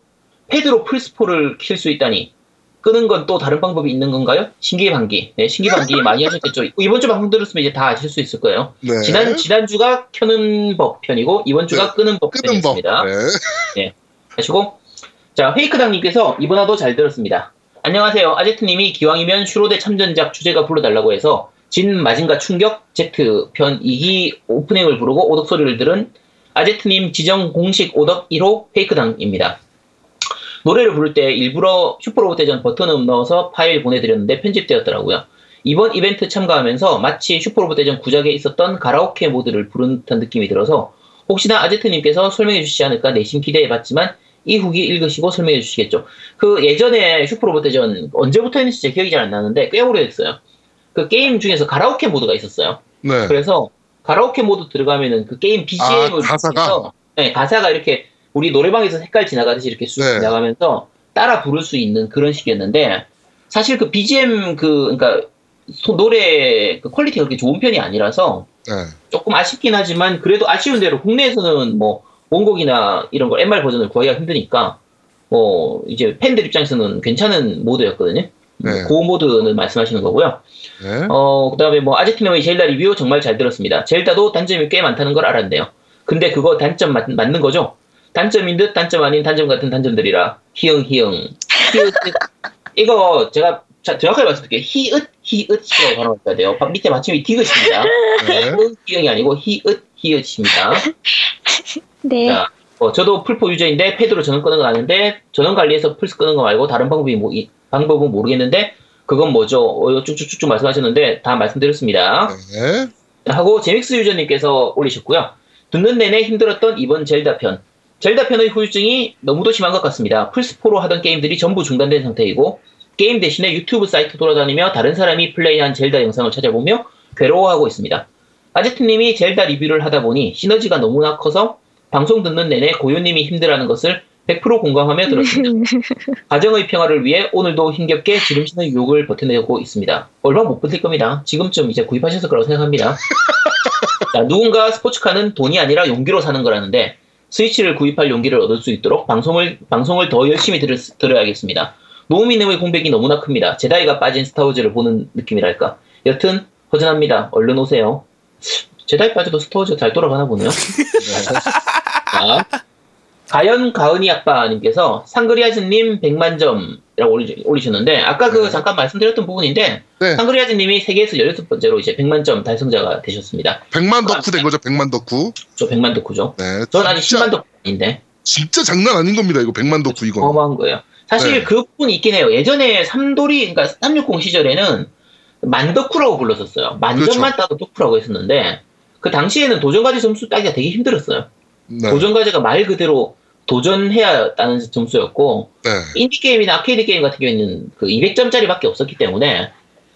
패드로 플스4를 킬 수 있다니 끄는 건 또 다른 방법이 있는 건가요? 신기방기. 네, 신기방기 많이 하셨겠죠. 이번 주 방송 들었으면 이제 다 아실 수 있을 거예요. 네. 지난 지난주가 켜는 법 편이고 이번 주가 네, 끄는 법 끄는 법. 편이었습니다. 네. 하시고 자 페이크당님께서 이번화도 잘 들었습니다. 안녕하세요. 아제트님이 기왕이면 슈로데 참전작 주제가 불러달라고 해서 진 마징가 충격 Z 편 2기 오프닝을 부르고 오덕 소리를 들은 아제트님 지정 공식 오덕 1호 페이크당입니다. 노래를 부를 때 일부러 슈퍼로봇 대전 버튼음 넣어서 파일 보내드렸는데 편집되었더라고요. 이번 이벤트 참가하면서 마치 슈퍼로봇 대전 구작에 있었던 가라오케 모드를 부른 듯한 느낌이 들어서 혹시나 아제트님께서 설명해 주시지 않을까 내심 기대해봤지만 이 후기 읽으시고 설명해 주시겠죠. 그 예전에 슈퍼로봇 대전 언제부터 했는지 제 기억이 잘 안 나는데 꽤 오래됐어요. 그 게임 중에서 가라오케 모드가 있었어요. 네. 그래서 가라오케 모드 들어가면은 그 게임 BGM을 아, 가사가? 네, 가사가 이렇게 우리 노래방에서 색깔 지나가듯이 이렇게 쑥 네. 지나가면서 따라 부를 수 있는 그런 식이었는데 사실 그 BGM 그 그러니까 소- 노래 그 퀄리티가 그렇게 좋은 편이 아니라서 네. 조금 아쉽긴 하지만 그래도 아쉬운 대로 국내에서는 뭐 원곡이나 이런 걸 MR 버전을 구하기가 힘드니까 뭐 이제 팬들 입장에서는 괜찮은 모드였거든요. 네. 그 모드는 말씀하시는 거고요. 네. 어, 그 다음에 뭐, 아제트님의 젤다 리뷰 정말 잘 들었습니다. 젤다도 단점이 꽤 많다는 걸 알았네요. 근데 그거 단점 맞, 맞는 거죠? 단점인 듯 단점 아닌 단점 같은 단점들이라. 히응, 히응. 히읗, 이거 제가 자, 정확하게 말씀드릴게요. 히읗, 히읗이라고 발음해야 돼요. 바- 밑에 받침이 디귿입니다. 네. 히읗, 히응이 아니고 히읗, 히읗입니다. 네. 자, 어, 저도 플포 유저인데 패드로 전원 끄는 건 아는데 전원 관리해서 플스 끄는 거 말고 다른 방법이 뭐, 이- 방법은 모르겠는데 그건 뭐죠? 어, 쭉쭉쭉쭉 말씀하셨는데 다 말씀드렸습니다. 네. 하고 제믹스 유저님께서 올리셨고요. 듣는 내내 힘들었던 이번 젤다 편. 젤다 편의 후유증이 너무도 심한 것 같습니다. 플스4로 하던 게임들이 전부 중단된 상태이고 게임 대신에 유튜브 사이트 돌아다니며 다른 사람이 플레이한 젤다 영상을 찾아보며 괴로워하고 있습니다. 아제트님이 젤다 리뷰를 하다 보니 시너지가 너무나 커서 방송 듣는 내내 고요님이 힘들어하는 것을 100% 공감하며 들었습니다. 가정의 평화를 위해 오늘도 힘겹게 지름신의 유혹을 버텨내고 있습니다. 얼마 못 버틸 겁니다. 지금쯤 이제 구입하셨을 거라고 생각합니다. 자, 누군가 스포츠카는 돈이 아니라 용기로 사는 거라는데 스위치를 구입할 용기를 얻을 수 있도록 방송을 방송을 더 열심히 들, 들어야겠습니다. 노우미님의 공백이 너무나 큽니다. 제다이가 빠진 스타워즈를 보는 느낌이랄까. 여튼 허전합니다. 얼른 오세요. 제다이 빠져도 스타워즈 잘 돌아가나 보네요. 네. 자, 가연 가은이 아빠님께서 상그리아즈님 100만 점이라고 올리, 올리 셨는데 아까 그 네. 잠깐 말씀드렸던 부분인데 네. 상그리아즈님이 세계에서 16번째로 이제 100만 점 달성자가 되셨습니다. 100만 덕후 된 거죠, 100만 덕후. 저 100만 덕후죠. 네. 전 아직 진짜, 10만 덕후인데 진짜 장난 아닌 겁니다, 이거 100만 덕후 이거. 어마어마한 거예요. 사실 네. 그 부분이 있긴 해요. 예전에 삼돌이 그러니까 360 시절에는 만덕후라고 불렀었어요. 만점만 따도 덕후라고 했었는데 그 당시에는 도전과제 점수 따기가 되게 힘들었어요. 네. 도전과제가 말 그대로 도전해야 따는 점수였고 네. 인디 게임이나 아케이드 게임 같은 경우에는 그 200점짜리밖에 없었기 때문에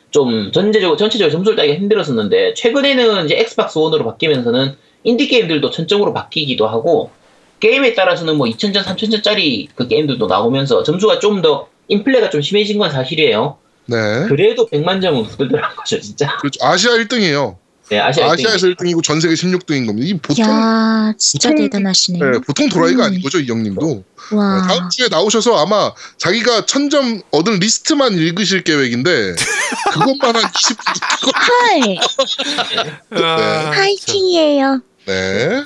좀 전체적으로 전체적으로 점수를 따기가 힘들었었는데 최근에는 이제 엑스박스 원으로 바뀌면서는 인디 게임들도 천점으로 바뀌기도 하고 게임에 따라서는 뭐 2,000점, 3,000점짜리 그 게임들도 나오면서 점수가 좀 더 인플레가 좀 심해진 건 사실이에요. 네. 그래도 100만 점은 후들들한 거죠, 진짜. 그렇죠. 아시아 1등이에요. 네, 아시아 아시아에서 1등이고 전 세계 16등인 겁니다. 이 보통 야, 진짜 보통- 대단하시네요. 네, 보통 도라이가 음. 아닌 거죠, 이 형님도. 와. 네, 다음 주에 나오셔서 아마 자기가 천점 얻은 리스트만 읽으실 계획인데 그것만 한 20분 헐, 아, 파이팅이에요. 네.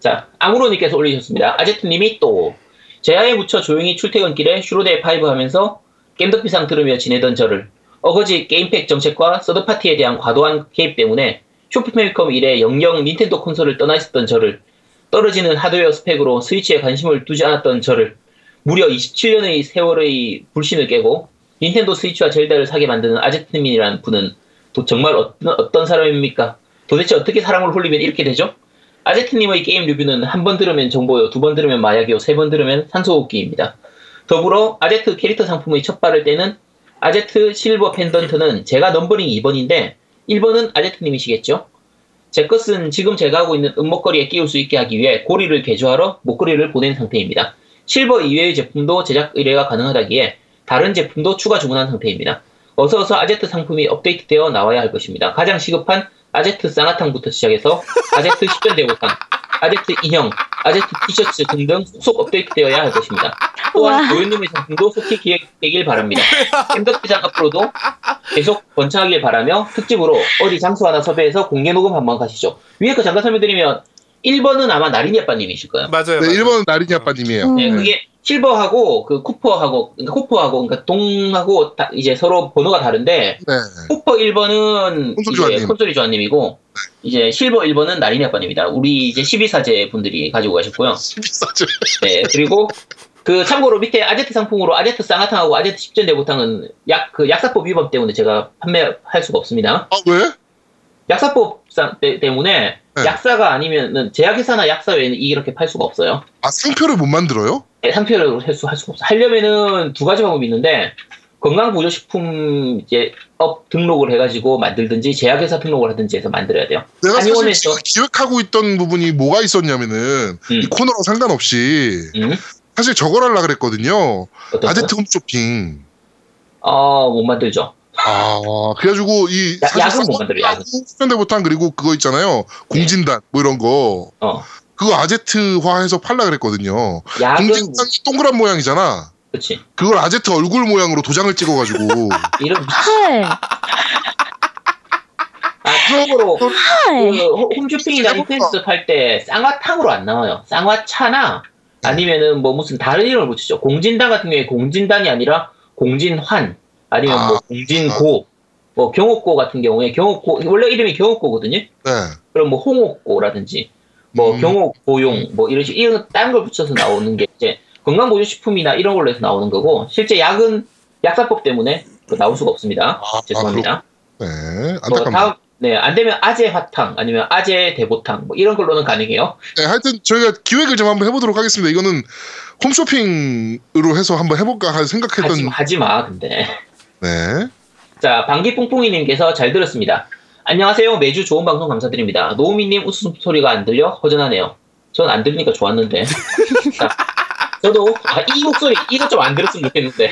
자, 아무로님께서 올리셨습니다. 아제트님이 또 제아에 묻혀 조용히 출퇴근길에 슈로대 five 하면서 겜덕비상 들으며 지내던 저를 어거지 게임팩 정책과 서드파티에 대한 과도한 개입 때문에 슈퍼패미컴 이래 영영 닌텐도 콘솔을 떠나 있었던 저를 떨어지는 하드웨어 스펙으로 스위치에 관심을 두지 않았던 저를 무려 27년의 세월의 불신을 깨고 닌텐도 스위치와 젤다를 사게 만드는 아제트님이라는 분은 도 정말 어떤, 어떤 사람입니까? 도대체 어떻게 사람을 홀리면 이렇게 되죠? 아제트님의 게임 리뷰는 한 번 들으면 정보요, 두 번 들으면 마약이요, 세 번 들으면 산소호흡기입니다. 더불어 아제트 캐릭터 상품의 첫 발을 떼는 아제트 실버 펜던트는 제가 numbering 2번인데 1번은 아제트님이시겠죠? 제 것은 지금 제가 하고 있는 은목걸이에 끼울 수 있게 하기 위해 고리를 개조하러 목걸이를 보낸 상태입니다. 실버 이외의 제품도 제작 의뢰가 가능하다기에 다른 제품도 추가 주문한 상태입니다. 어서 어서 아제트 상품이 업데이트되어 나와야 할 것입니다. 가장 시급한 아제트 쌍화탕부터 시작해서 아제트 10전 대보탕, 아제트 인형, 아제트 티셔츠 등등 속속 업데이트되어야 할 것입니다. 또한. 도현님의 상품도 속히 기획되길 바랍니다. 엠덕비상 앞으로도 계속 번창하길 바라며 특집으로 어디 장소 하나 섭외해서 공개 녹음 한번 가시죠. 위에 거 잠깐 설명드리면 1번은 아마 나린이 아빠님이실 거예요. 맞아요. 네, 맞아요. 1번은 나린이 아빠님이에요. 음. 네, 그게 실버하고 그 쿠퍼하고 그러니까 쿠퍼하고 그러니까 동하고 다 이제 서로 번호가 다른데 네. 쿠퍼 1번은 콘솔. 콘솔이 조아님이고 이제 실버 1번은 나린이 아빠님입니다. 우리 이제 12사제 분들이 가지고 가셨고요. 비싸죠. 네, 그리고 그 참고로 밑에 아제트 상품으로 아제트 쌍화탕하고 아제트 10전 대보탕은 약 그 약사법 위반 때문에 제가 판매할 수가 없습니다. 아, 왜? 약사법 때문에 네. 약사가 아니면은 제약회사나 약사 외에는 이렇게 팔 수가 없어요. 아, 상표를 못 만들어요? 네, 상표로 할, 수, 할 수가 없어. 하려면은 두 가지 방법이 있는데 건강보조식품 이제 업 등록을 해가지고 만들든지 제약회사 등록을 하든지 해서 만들어야 돼요. 내가 사실 지금 기획하고 있던 부분이 뭐가 있었냐면은 이 음. 코너랑 상관없이 음? 사실 저걸 하려 그랬거든요. 어떤 아제트 홈 쇼핑. 어, 못 만들죠. 아, 그래가지고 이 야- 사실 약은 못 만들어요, 약은. 수련대보탕 그리고 그거 있잖아요. 공진단 뭐 이런 거. 어. 그거 아제트화해서 팔라 그랬거든요. 약은, 공진단이 동그란 모양이잖아. 그렇지. 그걸 아제트 얼굴 모양으로 도장을 찍어가지고 이런, 헐, 아, 참고로, 헐. 그 호- 홈쇼핑이나 인터넷에서 팔 때 쌍화탕으로 안 나와요. 쌍화차나 아니면은 뭐 무슨 다른 이름을 붙이죠. 공진단 같은 경우에 공진단이 아니라 공진환 아니면 뭐 아. 공진고 뭐 경옥고 같은 경우에 경옥고 원래 이름이 경옥고거든요. 네. 그럼 뭐 홍옥고라든지 뭐 음. 경옥고용 뭐 이런 식 이런 다른 걸 붙여서 나오는 게 이제 건강보조식품이나 이런 걸로 해서 나오는 거고 실제 약은 약사법 때문에 그 나올 수가 없습니다. 아, 죄송합니다. 네. 뭐 안타깝네요. 다음 네, 안 되면 아재 화탕 아니면 아재 대보탕 뭐 이런 걸로는 가능해요. 네, 하여튼 저희가 기획을 좀 한번 해보도록 하겠습니다. 이거는 홈쇼핑으로 해서 한번 해볼까 하- 생각했던. 하지, 하지 마, 근데. 네. 자, 방귀뿡뿡이님께서 잘 들었습니다. 안녕하세요. 매주 좋은 방송 감사드립니다. 노우미님 웃음소리가 안 들려? 허전하네요. 전 안 들리니까 좋았는데. 자, 저도, 아, 이 목소리, 이거 좀 안 들었으면 좋겠는데.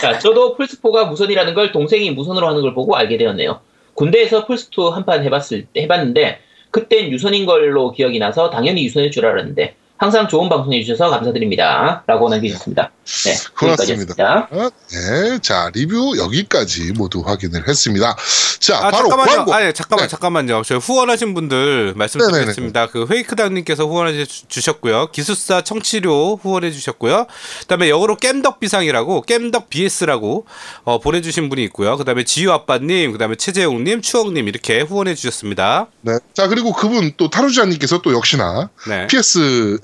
자, 저도 플스4가 무선이라는 걸 동생이 무선으로 하는 걸 보고 알게 되었네요. 군대에서 플스2 한 판 해봤을 때, 해봤는데, 그땐 유선인 걸로 기억이 나서 당연히 유선일 줄 알았는데, 항상 좋은 방송 해주셔서 감사드립니다. 라고 남기셨습니다. 네, 고맙습니다. 여기까지였습니다. 네. 자, 리뷰 여기까지 모두 확인을 했습니다. 자, 아 바로 잠깐만요. 광고. 아 예, 잠깐만 네. 잠깐만요. 저희 후원하신 분들 말씀드리겠습니다. 그 페이크당님께서 후원해 주- 주셨고요. 기숙사 청취료 후원해 주셨고요. 그 다음에 역으로 겜덕 비상이라고 겜덕 BS라고 어, 보내주신 분이 있고요. 그 다음에 지유 아빠님, 그 다음에 최재웅님, 추억님 이렇게 후원해 주셨습니다. 네. 자, 그리고 그분 또 타루지아님께서 또 역시나 네.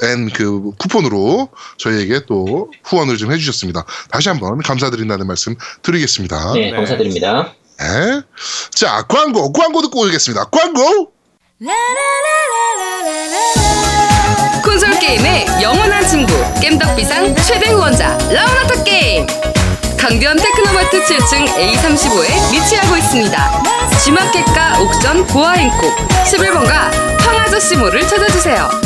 PSN 그 쿠폰으로 저희에게 또 후원을 좀 해주셨습니다. 다시 한번 감사드린다는 말씀 드리겠습니다. 네, 네. 감사드립니다. 네. 자, 광고, 광고 듣고 오겠습니다. 광고! 콘솔 게임의 영원한 친구 겜덕비상 최대 후원자 라운하터 게임 강변 테크노마트 7층 A35에 위치하고 있습니다. G마켓과 옥션 보아행콕 11번가 황아저씨몰을 찾아주세요.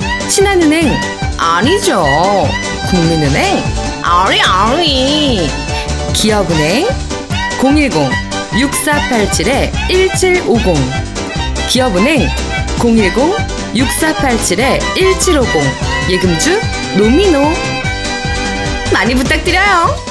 신한은행? 아니죠. 국민은행? 아리 아리. 기업은행? 010-6487-1750 기업은행? 010-6487-1750 예금주 노미노. 많이 부탁드려요.